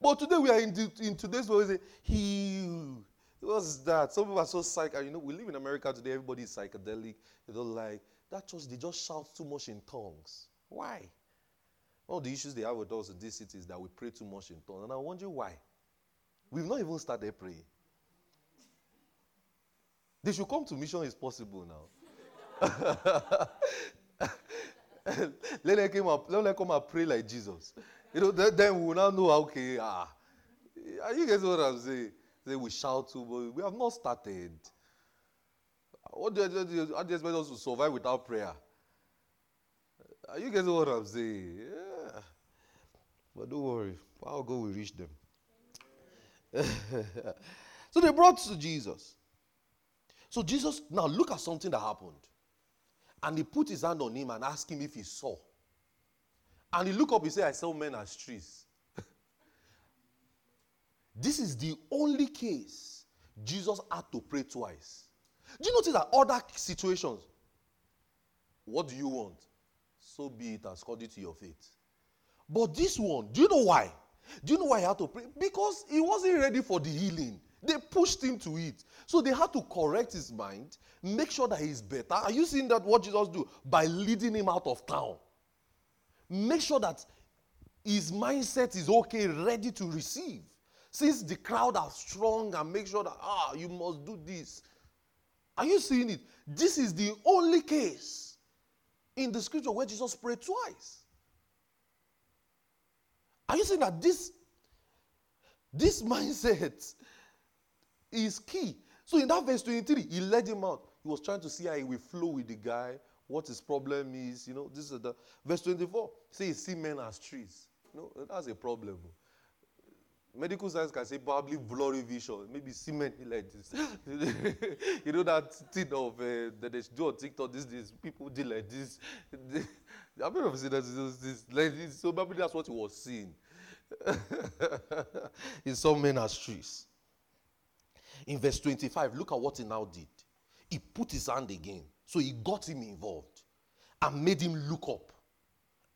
But today we are in, the, in today's world, say, heal. What's that? Some people are so psych. You know, we live in America today, everybody is psychedelic. They don't like that church, they just shout too much in tongues. Why? One of the issues they have with us in this city is that we pray too much in tongues. And I wonder why. We've not even started praying. They should come to mission is possible now. let them come and, let them come and pray like Jesus. You know, then, we will now know, okay, ah. You guys what I'm saying? They will shout too, but we have not started. What do you, expect us to survive without prayer? Are you getting what I'm saying? But don't worry, power God will reach them. so they brought to Jesus. So Jesus, now look at something that happened. And he put his hand on him and asked him if he saw. And he looked up, he said, I saw men as trees. this is the only case Jesus had to pray twice. Do you notice that other situations, what do you want? So be it as according to your faith. But this one, do you know why? Do you know why he had to pray? Because he wasn't ready for the healing. They pushed him to it. So they had to correct his mind, make sure that he's better. Are you seeing that what Jesus do? By leading him out of town. Make sure that his mindset is okay, ready to receive. Since the crowd are strong and make sure that, ah, you must do this. Are you seeing it? This is the only case in the scripture where Jesus prayed twice. Are you seeing that this this mindset is key? So in that verse 23, he led him out. He was trying to see how he will flow with the guy, what his problem is. You know, this is the verse 24. Say see men as trees. You know, that's a problem. Medical science can say probably blurry vision, maybe semen like this. you know that thing of uh, that they do on TikTok these days. People do like this. I've never seen that. This, like this. So maybe that's what he was seeing. in some men as trees. In verse 25, look at what he now did. He put his hand again. So he got him involved and made him look up.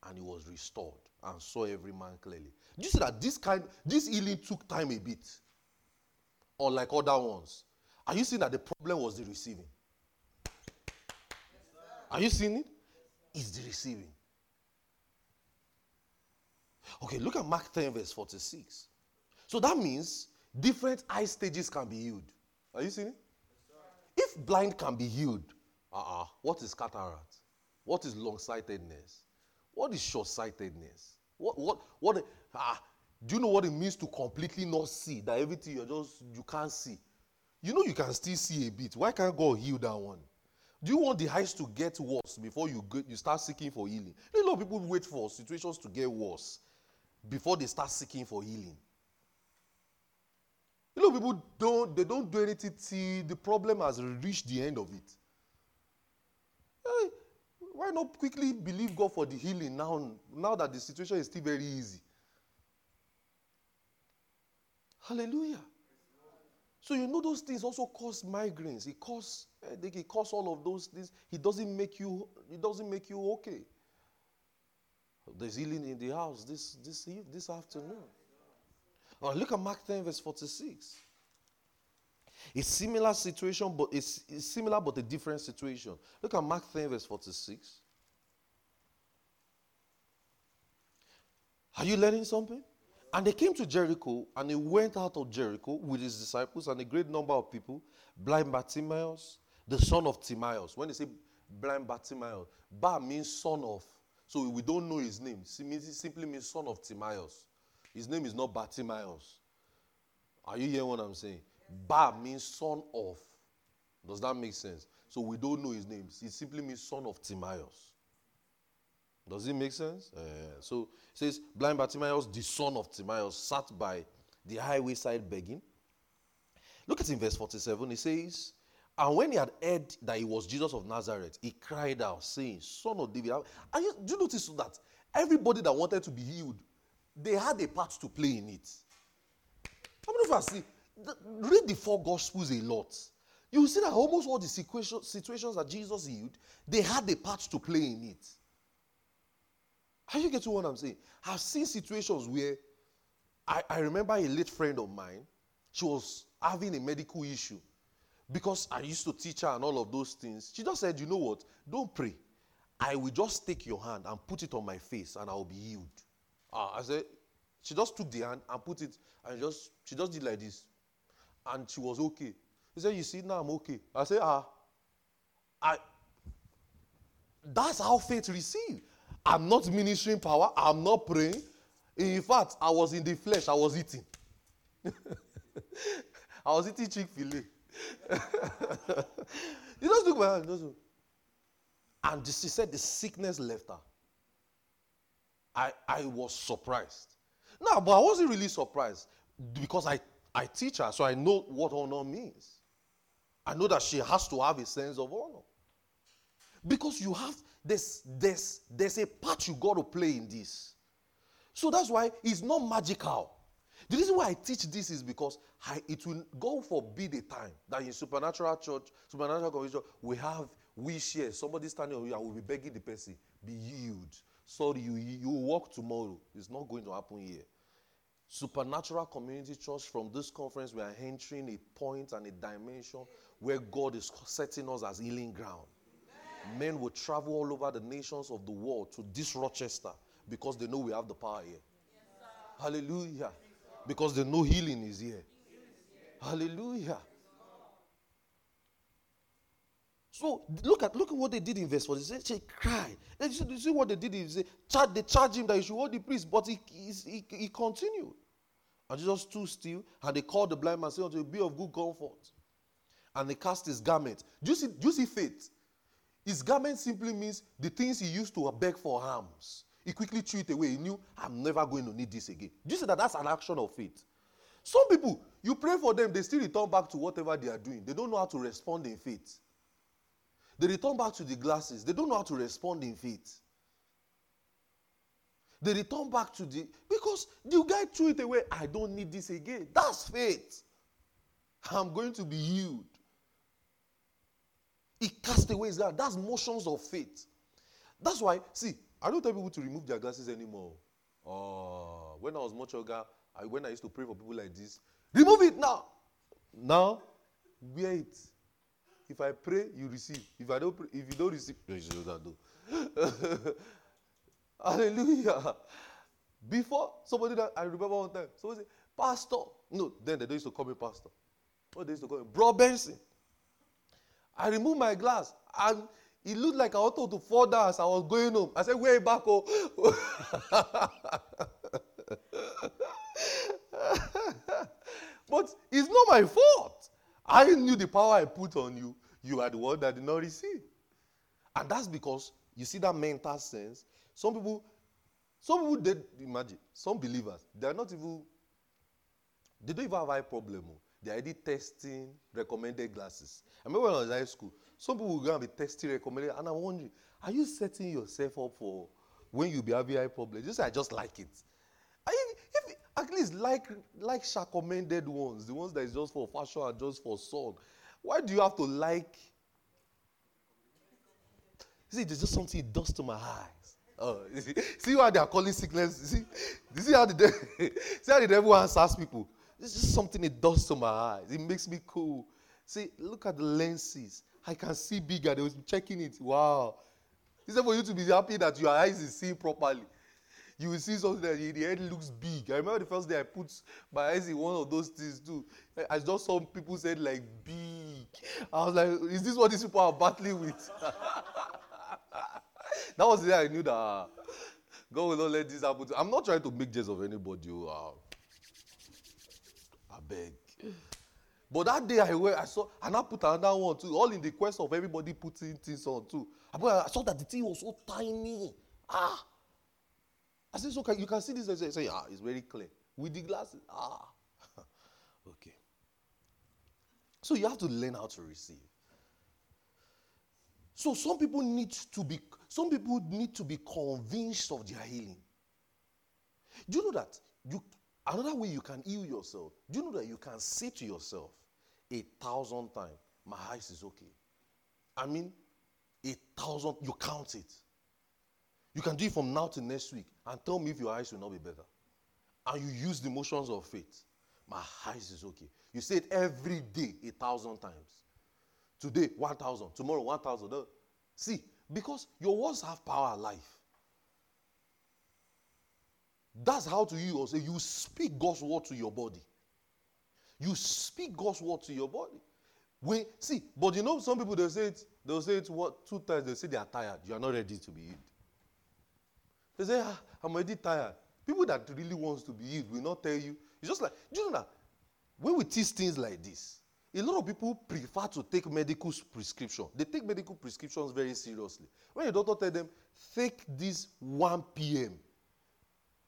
And he was restored and saw every man clearly. Do you see that this kind, this healing took time a bit? Unlike other ones. Are you seeing that the problem was the receiving? Are you seeing it? It's the receiving. Okay, look at Mark 10, verse 46. So that means different eye stages can be healed. Are you seeing it? If blind can be healed, uh-uh, what is cataract? What is long sightedness? What is short sightedness? What, what, what, ah, do you know what it means to completely not see? That everything you're just, you can't see. You know you can still see a bit. Why can't God heal that one? Do you want the eyes to get worse before you, go, you start seeking for healing? A lot of people wait for situations to get worse before they start seeking for healing. A lot of people don't, they don't do anything till the problem has reached the end of it. Hey, why not quickly believe God for the healing now, now that the situation is still very easy? Hallelujah. So you know those things also cause migraines. It cause. Eh, it cause all of those things. It doesn't make you. It doesn't make you okay. There's healing in the house this this this afternoon. Now look at Mark 10 verse 46. A similar situation, but it's, it's similar but a different situation. Look at Mark 10, verse 46. Are you learning something? And they came to Jericho, and he went out of Jericho with his disciples and a great number of people. Blind Bartimaeus, the son of Timaeus. When they say blind Bartimaeus, Bar means son of. So we don't know his name. It simply means son of Timaeus. His name is not Bartimaeus. Are you hearing what I'm saying? Ba means son of. Does that make sense? So we don't know his name. It simply means son of Timaeus. Does it make sense? Uh, so it says, blind Bartimaeus, the son of Timaeus, sat by the highway side begging. Look at in verse 47. It says, And when he had heard that he was Jesus of Nazareth, he cried out, saying, Son of David. Are you, do you notice that everybody that wanted to be healed, they had a part to play in it. How many of us see? Read the four gospels a lot. You see that almost all the situations that Jesus healed, they had a part to play in it. How you get to what I'm saying? I've seen situations where I, I remember a late friend of mine, she was having a medical issue because I used to teach her and all of those things. She just said, You know what? Don't pray. I will just take your hand and put it on my face and I'll be healed. Uh, I said, She just took the hand and put it and just, she just did like this. And she was okay. He said, You see, now I'm okay. I said, Ah, I, that's how faith received. I'm not ministering power. I'm not praying. In fact, I was in the flesh. I was eating. I was eating Chick fil A. he just took my hand. And she said the sickness left her. I, I was surprised. No, but I wasn't really surprised because I, I teach her, so I know what honor means. I know that she has to have a sense of honor. Because you have this, there's there's a part you got to play in this. So that's why it's not magical. The reason why I teach this is because I, it will go for be the time that in supernatural church, supernatural conviction, we have we share. Somebody standing on you will be begging the person, be healed. Sorry, you you walk tomorrow. It's not going to happen here. Supernatural Community Church, from this conference, we are entering a point and a dimension where God is setting us as healing ground. Men will travel all over the nations of the world to this Rochester because they know we have the power here. Hallelujah. Because they know healing is here. Hallelujah. So look at look at what they did in verse 4. They said, she cried. And you see what they did is they charged, they him that he should hold the priest, but he, he, he, continued. And Jesus stood still, and they called the blind man, saying unto him, Be of good comfort. And they cast his garment. Do you see, do you see faith? His garment simply means the things he used to beg for harms. He quickly threw it away. He knew, I'm never going to need this again. Do you see that that's an action of faith? Some people, you pray for them, they still return back to whatever they are doing. They don't know how to respond in faith. They return back to the glasses. They don't know how to respond in faith. They return back to the because the guy threw it away. I don't need this again. That's faith. I'm going to be healed. He cast away his glass. That's motions of faith. That's why, see, I don't tell people to remove their glasses anymore. Oh, when I was much younger, I, when I used to pray for people like this, remove it now. Now, wear it. If I pray, you receive. If I don't pray, if you don't receive, you not do. Hallelujah. Before somebody that I remember one time, somebody said, Pastor. No, then they used to call me Pastor. What they used to call me? Bro Benson. I removed my glass and it looked like I wanted to fall down as I was going home. I said, Way back home. Oh? but it's not my fault. I knew the power I put on you. You are the one that did not receive. And that's because you see that mental sense. Some people, some people did imagine, some believers, they are not even, they don't even have eye problem. Oh. They are already testing recommended glasses. I remember when I was in high school, some people will go and be testing recommended, and I'm wondering, are you setting yourself up for when you be having eye problems? Just I just like it. If, if, at least like like recommended ones, the ones that is just for fashion and just for sun. Why do you have to like? See, there's just something does to my eyes. Oh, see, see why they are calling sickness. See, you see how the devil, see how the devil answers people. This is something it does to my eyes. It makes me cool. See, look at the lenses. I can see bigger. They was checking it. Wow. He said for you to be happy that your eyes is seeing properly. You will see something that the head looks big. I remember the first day I put my eyes in one of those things too. I just saw people said like big. I was like, is this what these people are battling with? that was the day I knew that uh, God will not let this happen. I'm not trying to make jest of anybody. Uh, beg. But that day I went, I saw, and I put another one too, all in the quest of everybody putting things on too. I saw that the thing was so tiny. Ah. I said, so can, you can see this. I say, ah, it's very clear. With the glasses, ah. okay. So you have to learn how to receive. So some people need to be some people need to be convinced of their healing. Do you know that you another way you can heal yourself? Do you know that you can say to yourself a thousand times, my eyes is okay. I mean, a thousand, you count it. You can do it from now to next week and tell me if your eyes will not be better. And you use the motions of faith. My eyes is okay. You say it every day a thousand times. Today, 1,000. Tomorrow, 1,000. See, because your words have power life. That's how to you also. You speak God's word to your body. You speak God's word to your body. When see, but you know, some people they say it, they'll say it what two times, they say they are tired. You are not ready to be healed. They say, ah, I'm already tired. People that really wants to be healed will not tell you. It's just like, do you know that when we teach things like this, a lot of people prefer to take medical prescription. They take medical prescriptions very seriously. When your doctor tell them, take this 1 p.m.,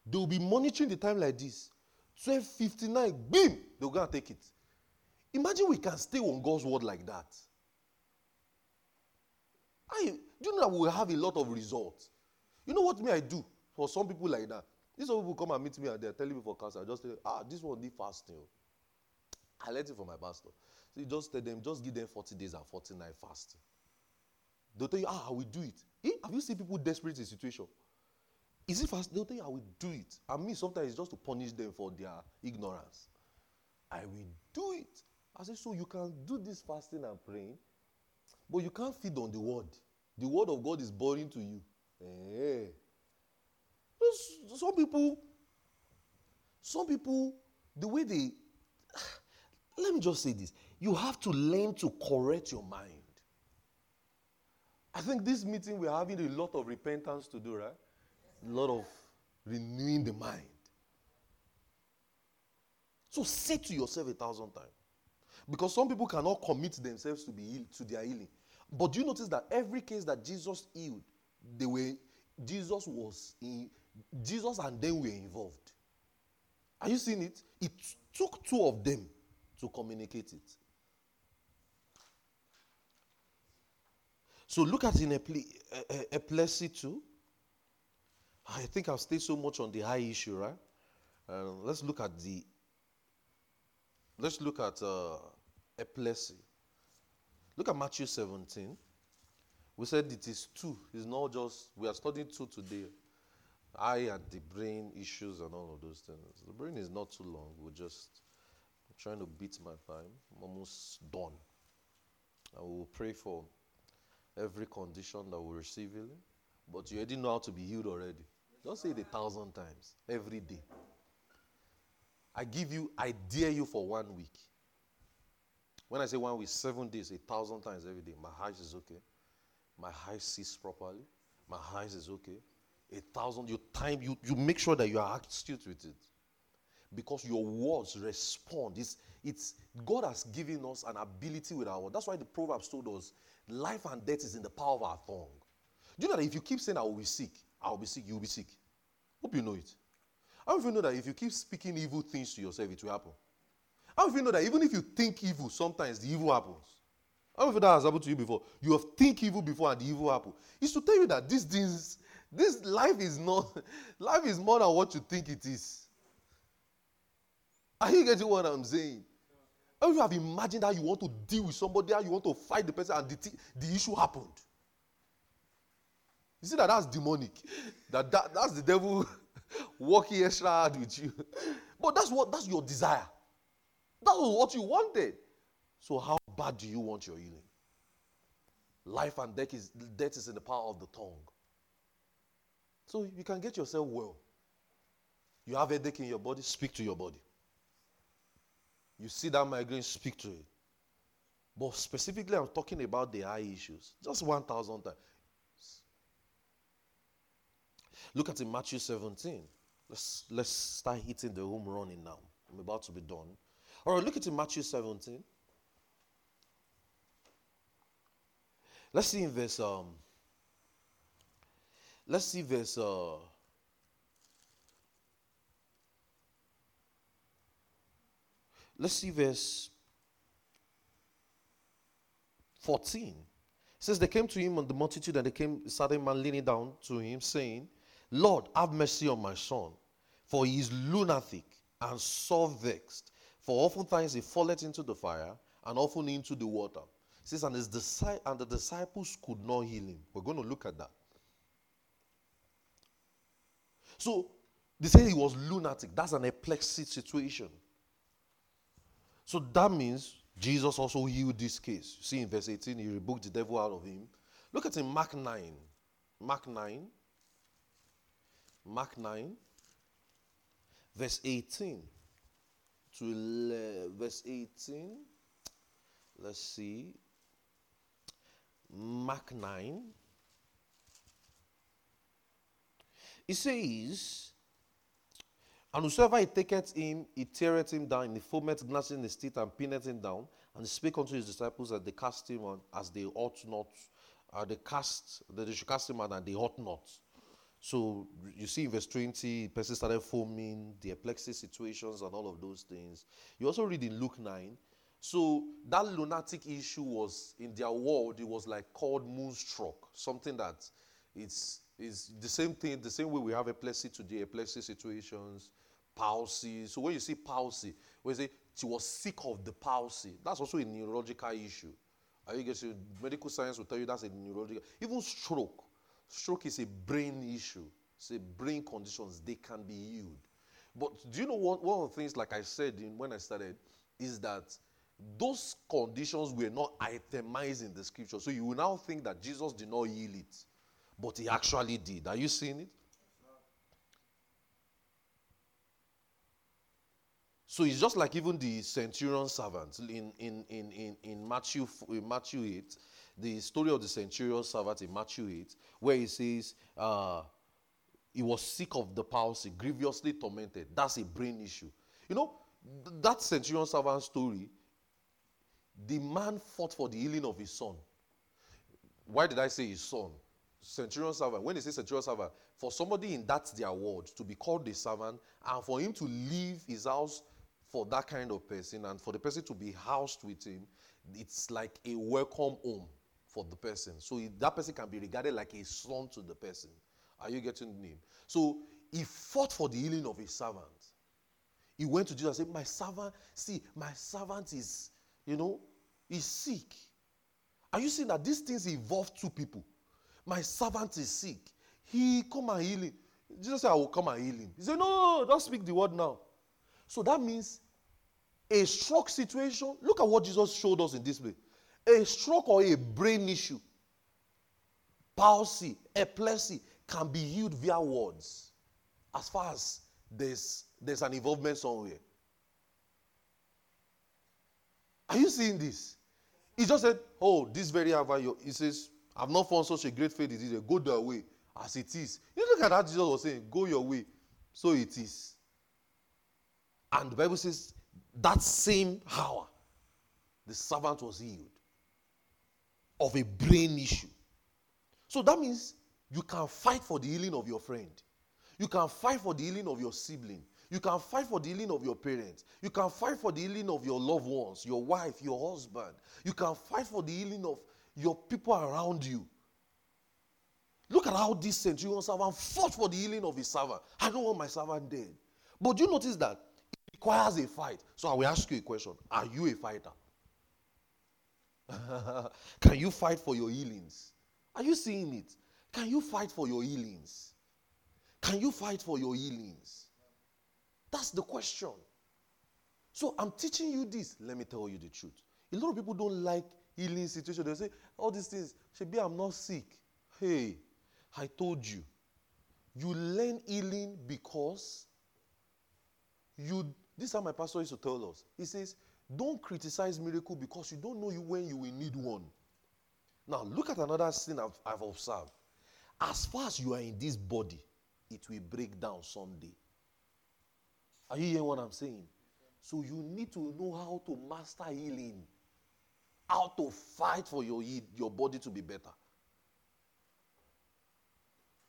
they will be monitoring the time like this. 12.59, beam, they'll go and take it. Imagine we can stay on God's word like that. I, do you know that we have a lot of results? You know what me I do for some people like that? These people come and meet me and they're telling me for cancer. I just say, ah, this one need fasting. I let it for my pastor. So you just tell them, just give them 40 days and 49 fasting. They'll tell you, ah, I will do it. Eh? Have you seen people desperate in situation? Is it fast? Tell you, I will do it. And me, sometimes it's just to punish them for their ignorance. I will do it. I say, so you can do this fasting and praying, but you can't feed on the word. The word of God is boring to you. Eh. Some people, some people, the way they, let me just say this you have to learn to correct your mind. I think this meeting we're having a lot of repentance to do, right? A lot of renewing the mind. So say to yourself a thousand times. Because some people cannot commit themselves to be healed, to their healing. But do you notice that every case that Jesus healed, they were Jesus was in Jesus and them were involved. Are you seeing it? It took two of them to communicate it. So look at in a eh, eh, epilepsy too. I think I've stayed so much on the high issue, right? Uh, let's look at the. Let's look at uh, epilepsy. Look at Matthew 17. We said it is two. It's not just, we are studying two today. Eye and the brain issues and all of those things. The brain is not too long. We're just trying to beat my time. I'm almost done. I will pray for every condition that we receive healing. But you already know how to be healed already. Just say it a thousand times every day. I give you, I dare you for one week. When I say one week, seven days, a thousand times every day, my eyes is okay. My eyes sees properly. My eyes is okay. A thousand, you time, you, you make sure that you are astute with it. Because your words respond. It's, it's God has given us an ability with our word. That's why the Proverbs told us life and death is in the power of our tongue. Do you know that if you keep saying I will be sick, I will be sick, you will be sick. Hope you know it. How do you know that if you keep speaking evil things to yourself, it will happen? How do you know that even if you think evil, sometimes the evil happens? How if that has happened to you before? You have think evil before and the evil happen. It's to tell you that these things, this life is not, life is more than what you think it is. Are you getting what I'm saying? How you have imagined that you want to deal with somebody, how you want to fight the person, and the, the issue happened? You see that that's demonic. That, that that's the devil working extra hard with you. But that's what that's your desire. That was what you wanted. So how bad do you want your healing? Life and death is, death is in the power of the tongue. So you can get yourself well. You have a headache in your body, speak to your body. You see that migraine, speak to it. But specifically, I'm talking about the eye issues. Just 1,000 times. Look at in Matthew 17. Let's, let's start hitting the home running now. I'm about to be done. All right, look at in Matthew 17. Let's see in verse um let's see verse uh let's see verse 14 says they came to him on the multitude and they came, certain man leaning down to him, saying, Lord, have mercy on my son, for he is lunatic and so vexed. For oftentimes he falleth into the fire and often into the water. He says, and, his disci- and the disciples could not heal him. We're going to look at that. So they say he was lunatic. That's an epilepsy situation. So that means Jesus also healed this case. You See in verse 18, he rebuked the devil out of him. Look at in Mark 9. Mark 9. Mark 9, verse 18 to 11, verse 18. Let's see. Mark 9. It says, And whosoever he taketh him, he teareth him down, he foameth, gnashing his teeth, and pinneth him down. And spake unto his disciples that they cast him on as they ought not, uh, they cast, that they should cast him out, and they ought not. So you see in verse 20, person started foaming, the epilepsy situations, and all of those things. You also read in Luke 9. So that lunatic issue was in their world, it was like called moonstruck, something that it's is the same thing, the same way we have epilepsy today, epilepsy situations, palsy. So when you see palsy, you say she was sick of the palsy, that's also a neurological issue. Are you getting medical science will tell you that's a neurological even stroke. Stroke is a brain issue. It's a brain conditions. They can be healed. But do you know what one of the things, like I said in, when I started, is that those conditions were not itemized in the scripture. So you will now think that Jesus did not heal it. But he actually did. Are you seeing it? So it's just like even the centurion servant in, in, in, in, in, Matthew, in Matthew 8, the story of the centurion servant in Matthew 8, where he says uh, he was sick of the palsy, grievously tormented. That's a brain issue. You know, that centurion servant story, the man fought for the healing of his son. Why did I say his son? centurion servant, when they say centurion servant, for somebody in that their world to be called a servant and for him to leave his house for that kind of person and for the person to be housed with him, it's like a welcome home for the person. So that person can be regarded like a son to the person. Are you getting the name? So he fought for the healing of his servant. He went to Jesus and said, My servant, see, my servant is, you know, is sick. Are you seeing that these things involve two people? My servant is sick. He come and heal him. Jesus said, I will come and heal him. He said, No, no, don't speak the word now. So that means a stroke situation. Look at what Jesus showed us in this place. A stroke or a brain issue, palsy, epilepsy can be healed via words as far as there's, there's an involvement somewhere. Are you seeing this? He just said, Oh, this very hour, he says, I've not found such a great faith it is. Go their way as it is. You look at that Jesus was saying, Go your way. So it is. And the Bible says that same hour, the servant was healed of a brain issue. So that means you can fight for the healing of your friend. You can fight for the healing of your sibling. You can fight for the healing of your parents. You can fight for the healing of your loved ones, your wife, your husband. You can fight for the healing of your people around you. Look at how this centurion servant fought for the healing of his servant. I don't want my servant dead. But do you notice that it requires a fight? So I will ask you a question Are you a fighter? Can you fight for your healings? Are you seeing it? Can you fight for your healings? Can you fight for your healings? That's the question. So I'm teaching you this. Let me tell you the truth. A lot of people don't like healing situation. They say, all these things, be I'm not sick. Hey, I told you. You learn healing because you, this is how my pastor used to tell us. He says, don't criticize miracle because you don't know you when you will need one. Now, look at another thing I've, I've observed. As far as you are in this body, it will break down someday. Are you hearing what I'm saying? So you need to know how to master healing how to fight for your, your body to be better.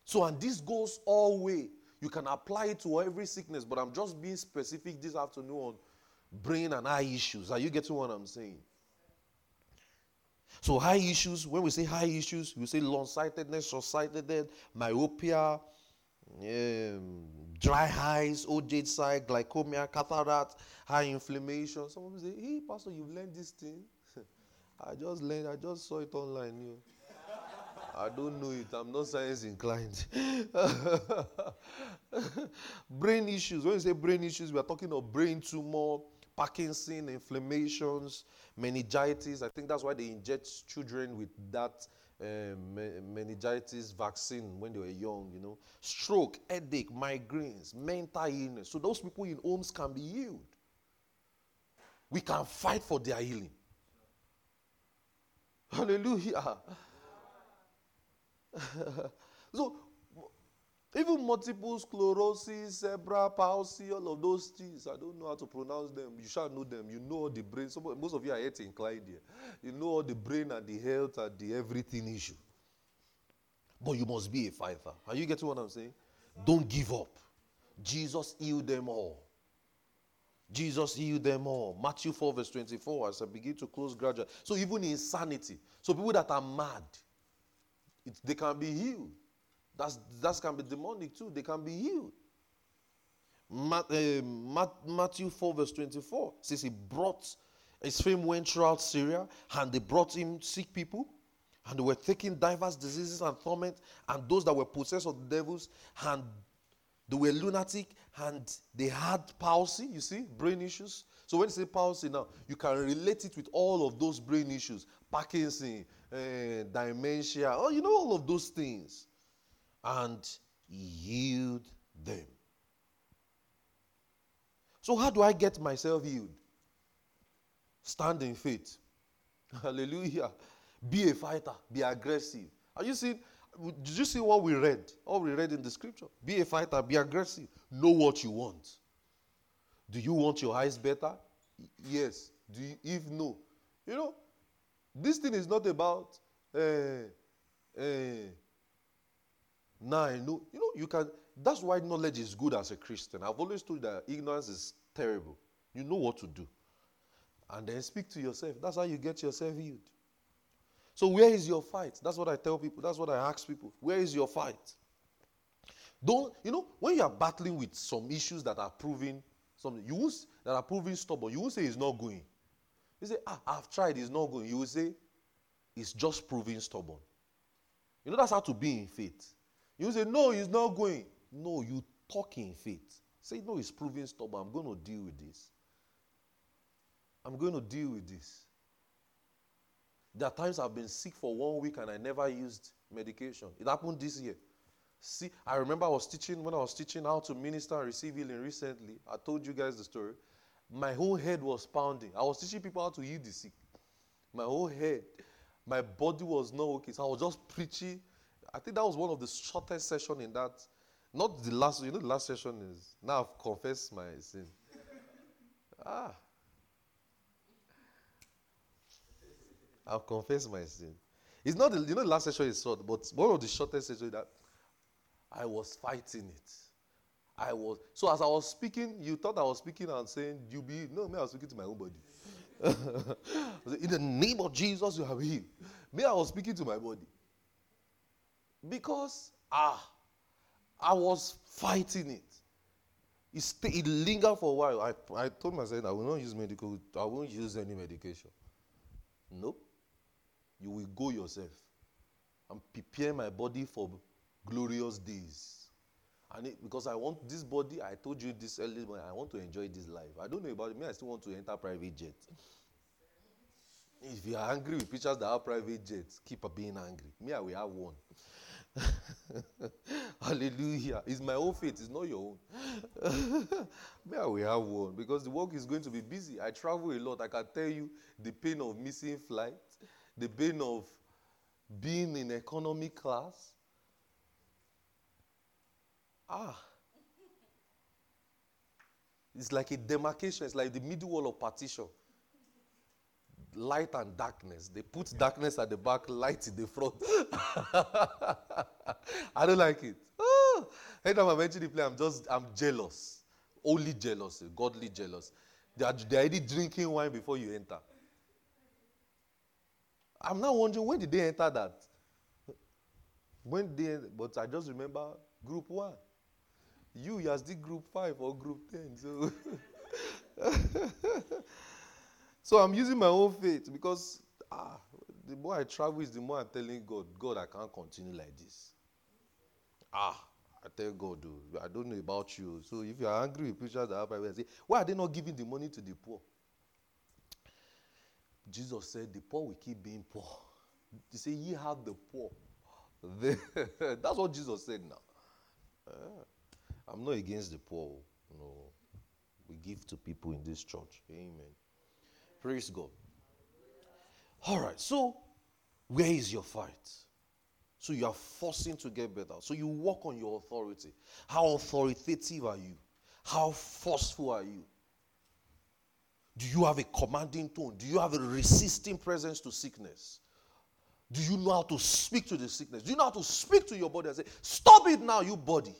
So, and this goes all way. You can apply it to every sickness, but I'm just being specific this afternoon on brain and eye issues. Are you getting what I'm saying? So high issues, when we say high issues, we say long-sightedness, short-sightedness, myopia, um, dry eyes, OJ side, glaucoma, cataract, high inflammation. Some people say, hey, Pastor, you've learned this thing. I just learned, I just saw it online. You know. I don't know it. I'm not science inclined. brain issues. When you say brain issues, we are talking of brain tumor, Parkinson, inflammations, meningitis. I think that's why they inject children with that um, meningitis vaccine when they were young, you know. Stroke, headache, migraines, mental illness. So those people in homes can be healed. We can fight for their healing. Hallelujah. so, even multiple sclerosis, cerebral palsy, all of those things, I don't know how to pronounce them. You shall know them. You know all the brain. Most of you are yet inclined here. You know all the brain and the health and the everything issue. But you must be a fighter. Are you getting what I'm saying? Don't give up. Jesus healed them all. Jesus healed them all. Matthew 4, verse 24, as I begin to close gradually. So even insanity. So people that are mad, it, they can be healed. That's, that can be demonic too. They can be healed. Eh, Matthew 4, verse 24 says he brought, his fame went throughout Syria, and they brought him sick people, and they were taking diverse diseases and torment, and those that were possessed of devils, and they were lunatic, and they had palsy, you see, brain issues. So when you say palsy now, you can relate it with all of those brain issues Parkinson, uh, dementia, oh, you know, all of those things. And healed them. So, how do I get myself healed? Stand in faith. Hallelujah. Be a fighter. Be aggressive. Are you seeing? Did you see what we read? All we read in the scripture. Be a fighter. Be aggressive. Know what you want. Do you want your eyes better? Yes. Do you, if no, you know, this thing is not about. Uh, uh, now I know. You know, you can. That's why knowledge is good as a Christian. I've always told you that ignorance is terrible. You know what to do. And then speak to yourself. That's how you get yourself healed. So, where is your fight? That's what I tell people. That's what I ask people. Where is your fight? Don't, you know, when you are battling with some issues that are proving something, you won't, that are proving stubborn, you won't say it's not going. You say, ah, I've tried, it's not going. You will say, it's just proving stubborn. You know, that's how to be in faith. You say, no, he's not going. No, you talk in faith. Say, no, he's proving stubborn. I'm going to deal with this. I'm going to deal with this. There are times I've been sick for one week and I never used medication. It happened this year. See, I remember I was teaching when I was teaching how to minister and receive healing recently. I told you guys the story. My whole head was pounding. I was teaching people how to heal the sick. My whole head, my body was not okay. So I was just preaching. I think that was one of the shortest session in that. Not the last. You know, the last session is now I've confessed my sin. ah, I've confessed my sin. It's not the, you know the last session is short, but one of the shortest sessions that I was fighting it. I was so as I was speaking, you thought I was speaking and saying, You be no, me, I was speaking to my own body. In the name of Jesus, you have healed. Me, I was speaking to my body. Because ah, I was fighting it. It, st- it lingered for a while. I, I told myself I will not use medical, I won't use any medication. Nope. You will go yourself. I'm preparing my body for glorious days. And it, because I want this body, I told you this morning, I want to enjoy this life. I don't know about. Me, I still want to enter private jet. If you are angry with pictures that have private jets, keep being angry. Me, I will have one. Hallelujah. It's my own faith, it's not your own. Me, I will have one because the work is going to be busy. I travel a lot. I can tell you the pain of missing flight, the pain of being in economy class. Ah. It's like a demarcation, it's like the middle wall of partition. Light and darkness. They put darkness at the back, light in the front. I don't like it. Oh. Anytime I mention the play, I'm just I'm jealous. Only jealous, eh, godly jealous. They are, they are already drinking wine before you enter. I'm now wondering when did they enter that? When they, but I just remember group one. You, you are still group five or group ten. So, so I'm using my own faith because ah, the more I travel, is the more I'm telling God, God, I can't continue like this. Ah, I tell God, dude, I don't know about you. So if you are angry with preachers that have private, say, why are they not giving the money to the poor? Jesus said, the poor will keep being poor. He said, ye have the poor. That's what Jesus said now. Uh, I'm not against the poor. No. We give to people in this church. Amen. Praise God. All right. So, where is your fight? So you are forcing to get better. So you work on your authority. How authoritative are you? How forceful are you? Do you have a commanding tone? Do you have a resisting presence to sickness? Do you know how to speak to the sickness? Do you know how to speak to your body and say, Stop it now, you body?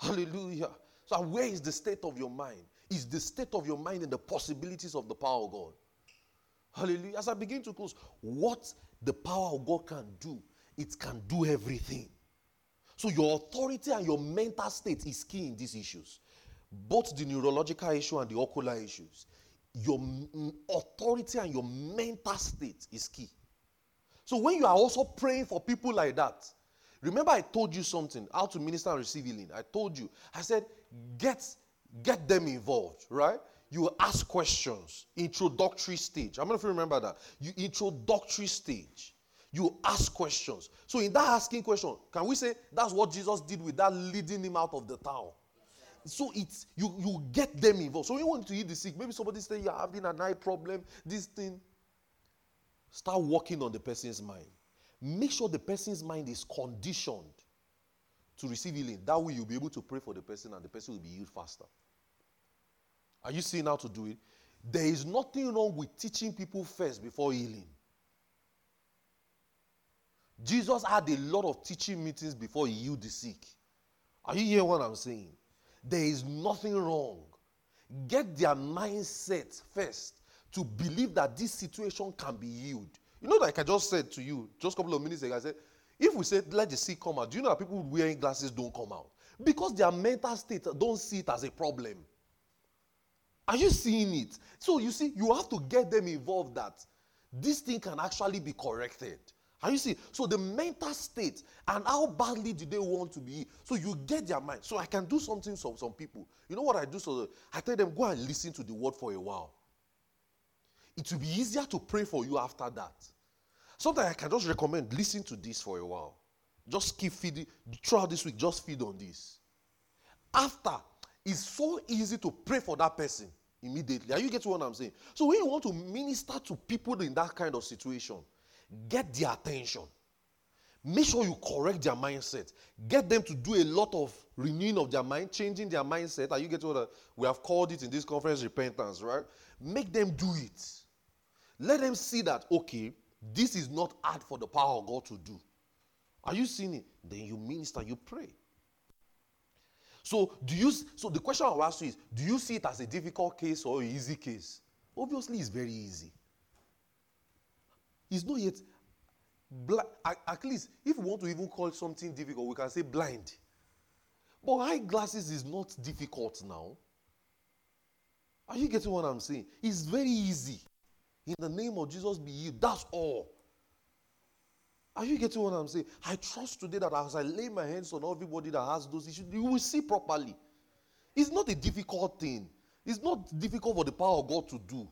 Hallelujah. So, where is the state of your mind? Is the state of your mind and the possibilities of the power of God? Hallelujah. As I begin to close, what the power of God can do, it can do everything. So, your authority and your mental state is key in these issues both the neurological issue and the ocular issues, your authority and your mental state is key. So when you are also praying for people like that, remember I told you something, how to minister and receive healing. I told you, I said, get get them involved, right? You ask questions, introductory stage. I'm not if you remember that. You introductory stage. You ask questions. So in that asking question, can we say that's what Jesus did with that leading him out of the town? so it's you you get them involved. So you want to heal the sick. Maybe somebody say you're having an eye problem. This thing. Start working on the person's mind. Make sure the person's mind is conditioned to receive healing. That way you'll be able to pray for the person and the person will be healed faster. Are you seeing how to do it? There is nothing wrong with teaching people first before healing. Jesus had a lot of teaching meetings before he healed the sick. Are you hearing what I'm saying? There is nothing wrong. Get their mindset first to believe that this situation can be healed. You know, like I just said to you just a couple of minutes ago, I said, if we say let the sick come out, do you know that people wearing glasses don't come out? Because their mental state don't see it as a problem. Are you seeing it? So you see, you have to get them involved that this thing can actually be corrected. Are you see? So the mental state and how badly do they want to be? So you get their mind. So I can do something for some people. You know what I do? So I tell them, go and listen to the word for a while. It will be easier to pray for you after that. Sometimes I can just recommend listen to this for a while. Just keep feeding throughout this week, just feed on this. After, it's so easy to pray for that person immediately. Are you getting what I'm saying? So when you want to minister to people in that kind of situation, Get their attention. Make sure you correct their mindset. Get them to do a lot of renewing of their mind, changing their mindset. Are you getting what we have called it in this conference repentance, right? Make them do it. Let them see that, okay, this is not hard for the power of God to do. Are you seeing it? Then you minister, you pray. So, do you so the question I'll ask you is do you see it as a difficult case or an easy case? Obviously, it's very easy. It's not yet blind. At least, if we want to even call something difficult, we can say blind. But eyeglasses is not difficult now. Are you getting what I'm saying? It's very easy. In the name of Jesus, be healed. That's all. Are you getting what I'm saying? I trust today that as I lay my hands on everybody that has those issues, you will see properly. It's not a difficult thing. It's not difficult for the power of God to do.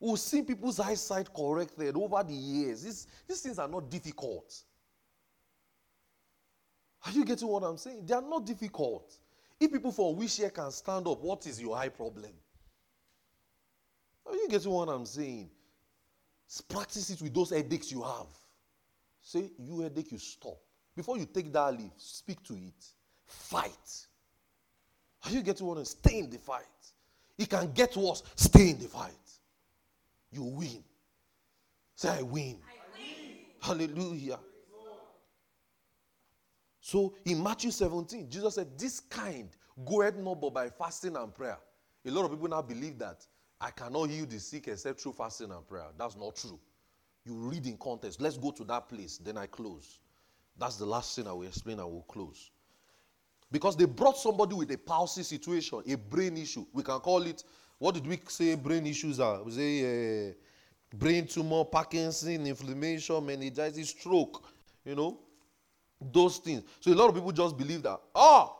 We've seen people's eyesight corrected over the years. These, these things are not difficult. Are you getting what I'm saying? They are not difficult. If people from wheelchair can stand up, what is your eye problem? Are you getting what I'm saying? Practice it with those headaches you have. Say, you headache, you stop. Before you take that leave, speak to it. Fight. Are you getting what I'm? Stay in the fight. It can get worse. Stay in the fight you win. Say, I win. I win. Hallelujah. So in Matthew 17, Jesus said, This kind go goeth not but by fasting and prayer. A lot of people now believe that I cannot heal the sick except through fasting and prayer. That's not true. You read in context. Let's go to that place, then I close. That's the last thing I will explain and we'll close. Because they brought somebody with a palsy situation, a brain issue. We can call it, what did we say brain issues are? We say uh, brain tumor, Parkinson, inflammation, meningitis, stroke, you know, those things. So a lot of people just believe that, ah,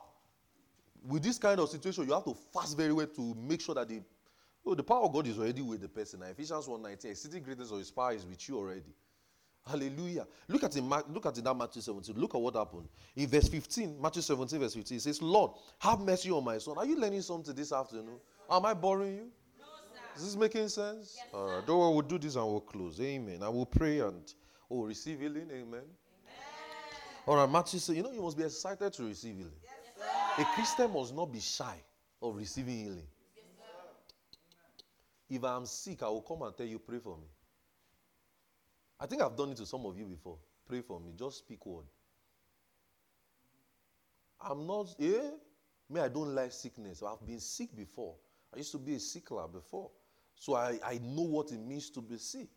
with this kind of situation, you have to fast very well to make sure that the, oh, the power of God is already with the person. Now, Ephesians 1.19, exceeding greatness of his power is with you already. Hallelujah. Look at, it, look at it that Matthew 17. Look at what happened. In verse 15, Matthew 17, verse 15, it says, Lord, have mercy on my son. Are you learning something this afternoon? Am I boring you? No, sir. Is this making sense? Yes, All right. Don't worry, we'll do this and we'll close. Amen. I will pray and oh, receive healing. Amen. Amen. All right, Matthew said, you know, you must be excited to receive healing. Yes, A Christian must not be shy of receiving healing. If I'm sick, I will come and tell you, pray for me. I think I've done it to some of you before. Pray for me. Just speak word. I'm not, eh? Me, I don't like sickness. I've been sick before. I used to be a sickler before. So I, I know what it means to be sick.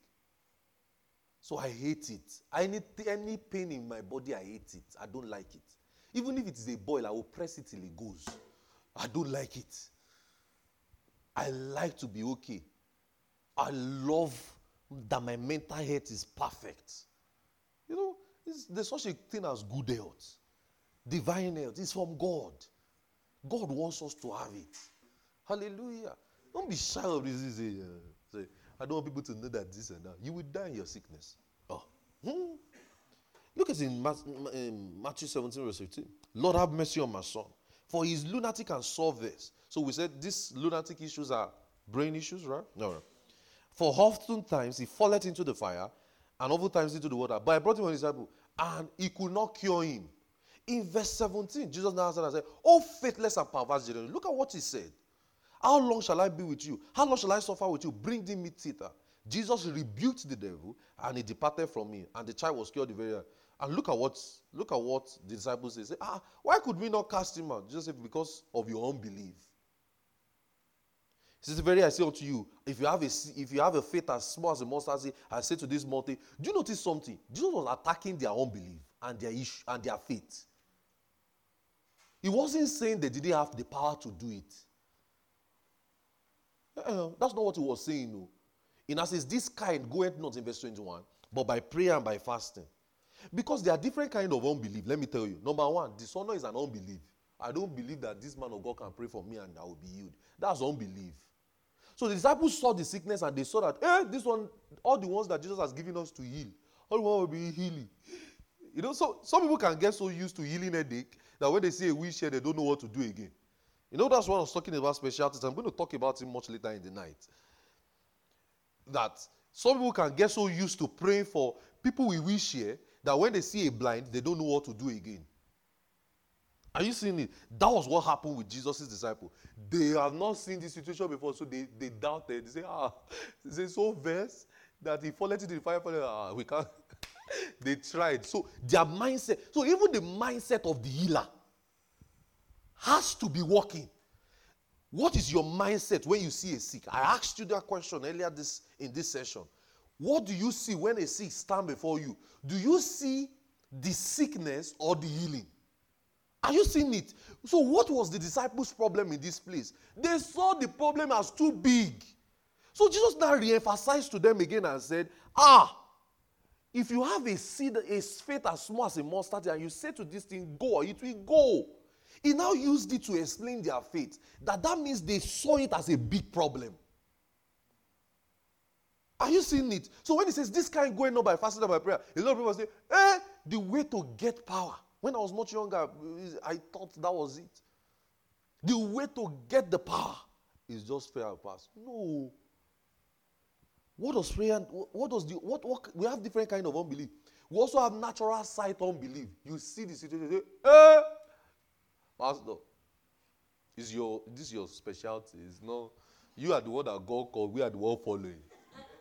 So I hate it. I need any pain in my body, I hate it. I don't like it. Even if it is a boil, I will press it till it goes. I don't like it. I like to be okay. I love that my mental health is perfect. You know, there's such a thing as good health. Divine health is from God. God wants us to have it. Hallelujah. Don't be shy of this. Say, uh, say, I don't want people to know that this and that. You will die in your sickness. Oh. Hmm. Look at in Matthew 17, verse 15. Lord, have mercy on my son. For his lunatic and solve this. So we said these lunatic issues are brain issues, right? No, right. For oftentimes he falleth into the fire, and oftentimes into the water. But I brought him on his disciple, and he could not cure him. In verse 17, Jesus now answered and said, Oh, faithless and perverse generation. Look at what he said. How long shall I be with you? How long shall I suffer with you? Bring thee meat thither. Jesus rebuked the devil, and he departed from me, and the child was cured the very and look at what look at what the disciples say. say. Ah, why could we not cast him out? Jesus said, Because of your unbelief. He says, Very I say unto you, if you have a if you have a faith as small as a mustard seed, I say to this mountain, do you notice something? Jesus was attacking their unbelief and their issue and their faith. He wasn't saying they didn't have the power to do it. Uh, that's not what he was saying. No. In as is this kind goeth not in verse 21, but by prayer and by fasting. Because there are different kind of unbelief. Let me tell you. Number one, dishonor is an unbelief. I don't believe that this man of God can pray for me and I will be healed. That's unbelief. So the disciples saw the sickness and they saw that, eh, this one, all the ones that Jesus has given us to heal, all the one will be healing. You know, so some people can get so used to healing headache that when they see a wheelchair, they don't know what to do again. You know, that's what I was talking about specialties. I'm going to talk about it much later in the night. That some people can get so used to praying for people with wheelchair that when they see a blind, they don't know what to do again. Are you seeing it? That was what happened with Jesus' disciple. They have not seen this situation before, so they, they doubted. They say, ah, they so vexed that he fallen into the fire. Ah, we can't. they tried. So their mindset, so even the mindset of the healer has to be working. What is your mindset when you see a sick? I asked you that question earlier this in this session. What do you see when a sick stand before you? Do you see the sickness or the healing? Are you seeing it? So, what was the disciples' problem in this place? They saw the problem as too big. So, Jesus now re emphasized to them again and said, Ah, if you have a seed, a faith as small as a mustard, and you say to this thing, Go, it will go. He now used it to explain their faith. That that means they saw it as a big problem. Are you seeing it? So when he says this kind going on by fasting and by prayer, a lot of people say, eh, the way to get power when I was much younger, I thought that was it. The way to get the power is just prayer and fast. No. What does prayer? and What does the what, what? We have different kind of unbelief. We also have natural sight unbelief. You see the situation, say, "Eh, Pastor, is your this is your specialty? It's not you are the one that God called. We are the one following."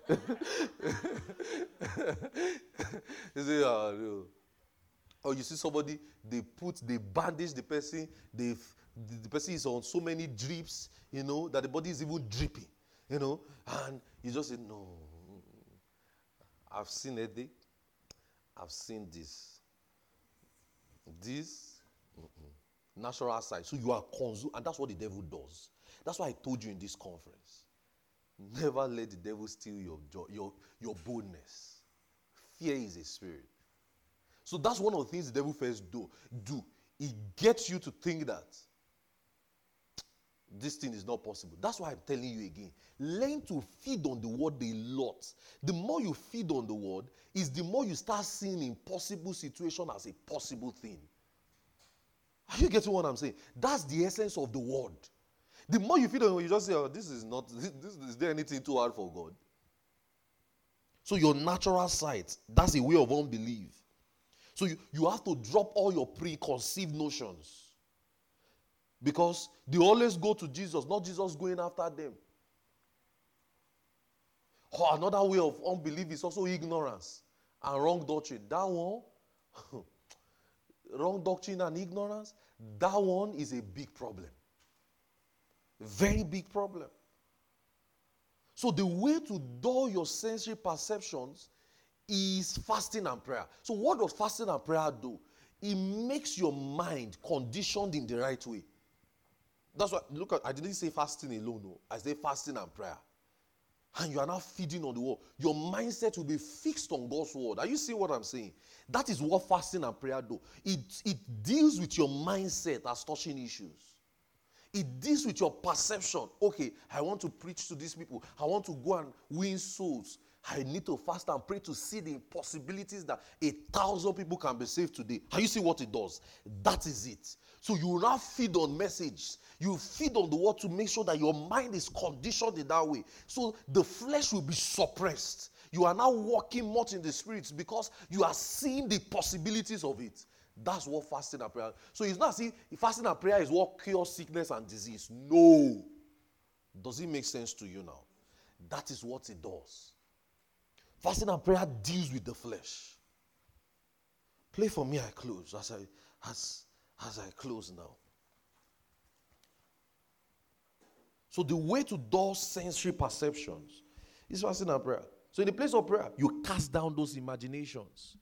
Uh, you say. Or you see somebody, they put, they bandage the person, they the, person is on so many drips, you know, that the body is even dripping. you know, and you just say, No, I've seen day, I've seen this. This, mm-mm. natural side. So you are consumed, and that's what the devil does. That's why I told you in this conference. Never let the devil steal your joy, your, your boldness. Fear is a spirit. So that's one of the things the devil first do. Do he gets you to think that this thing is not possible. That's why I'm telling you again. Learn to feed on the word a lot. The more you feed on the word, is the more you start seeing impossible situation as a possible thing. Are you getting what I'm saying? That's the essence of the word. The more you feed on it, you just say, oh, this is not, this, this, is there anything too hard for God? So your natural sight, that's a way of unbelief. So you, you have to drop all your preconceived notions. Because they always go to Jesus, not Jesus going after them. Oh, another way of unbelief is also ignorance and wrong doctrine. That one, wrong doctrine and ignorance, that one is a big problem. Very big problem. So the way to dull your sensory perceptions is fasting and prayer. So what does fasting and prayer do? It makes your mind conditioned in the right way. That's what look at I didn't say fasting alone, no. I say fasting and prayer. And you are now feeding on the word. Your mindset will be fixed on God's word. Are you seeing what I'm saying? That is what fasting and prayer do. It, it deals with your mindset as touching issues. It deals with your perception. Okay, I want to preach to these people. I want to go and win souls. I need to fast and pray to see the possibilities that a thousand people can be saved today. Are you see what it does? That is it. So you now feed on message. You feed on the word to make sure that your mind is conditioned in that way. So the flesh will be suppressed. You are now walking much in the spirits because you are seeing the possibilities of it. That's what fasting and prayer. So it's not see fasting and prayer is what cures sickness and disease. No. Does it make sense to you now? That is what it does. Fasting and prayer deals with the flesh. Play for me, I close as I as as I close now. So the way to dull sensory perceptions is fasting and prayer. So in the place of prayer, you cast down those imaginations.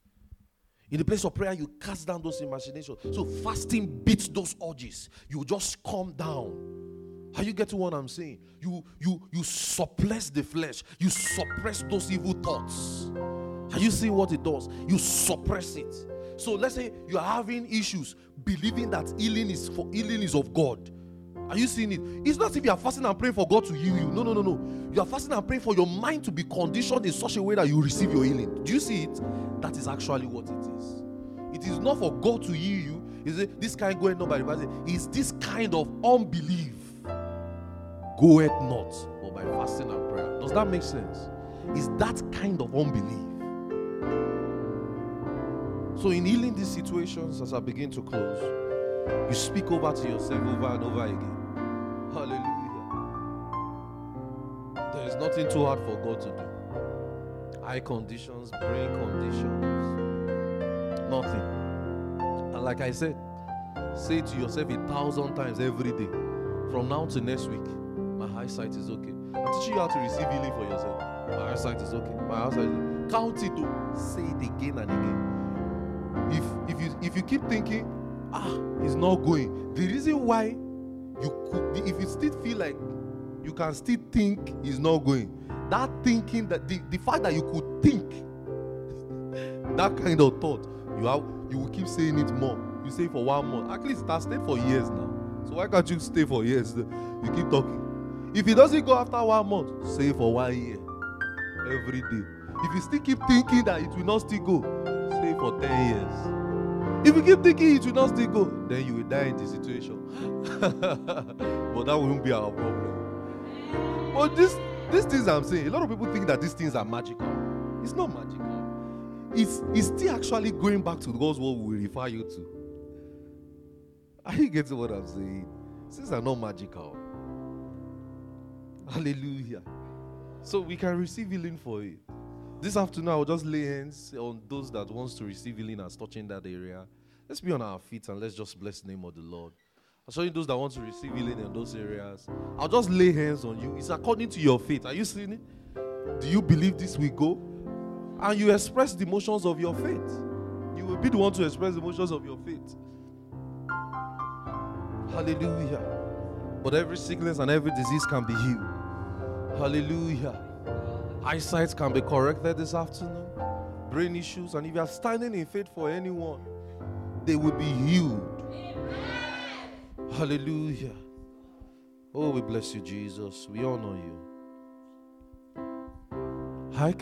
In the place of prayer, you cast down those imaginations. So fasting beats those urges. You just calm down. Are you getting what I'm saying? You you you suppress the flesh. You suppress those evil thoughts. Are you seeing what it does? You suppress it. So let's say you are having issues believing that healing is for healing is of God. Are you seeing it? It's not if you are fasting and praying for God to heal you. No, no, no, no. You are fasting and praying for your mind to be conditioned in such a way that you receive your healing. Do you see it? That is actually what it is. It is not for God to heal you. Is it this kind going on by the It's this kind of unbelief goeth not, but by fasting and prayer. Does that make sense? Is that kind of unbelief. So, in healing these situations, as I begin to close, you speak over to yourself over and over again. Nothing too hard for God to do. Eye conditions, brain conditions, nothing. And like I said, say to yourself a thousand times every day from now to next week my eyesight is okay. I'm teaching you how to receive healing for yourself. My eyesight is okay. My eyesight is okay. Count it to say it again and again. If if you if you keep thinking, ah, it's not going. The reason why you could if you still feel like you can still think it's not going, that thinking that the, the fact that you could think that kind of thought, you have you will keep saying it more. You say for one month. At least it has stayed for years now. So why can't you stay for years? You keep talking. If it doesn't go after one month, say for one year. Every day. If you still keep thinking that it will not still go, say for 10 years. If you keep thinking it will not still go, then you will die in the situation. but that won't be our problem. But this, these things I'm saying, a lot of people think that these things are magical. It's not magical. It's, it's still actually going back to God's word we refer you to. Are you getting what I'm saying? Things are not magical. Hallelujah. So we can receive healing for it. This afternoon, I will just lay hands on those that wants to receive healing as touching that area. Let's be on our feet and let's just bless the name of the Lord. I those that want to receive healing in those areas. I'll just lay hands on you. It's according to your faith. Are you seeing it? Do you believe this will go? And you express the emotions of your faith. You will be the one to express the emotions of your faith. Hallelujah. But every sickness and every disease can be healed. Hallelujah. Eyesight can be corrected this afternoon. Brain issues. And if you are standing in faith for anyone, they will be healed. Hallelujah. Oh, we bless you, Jesus. We honor you. Hi.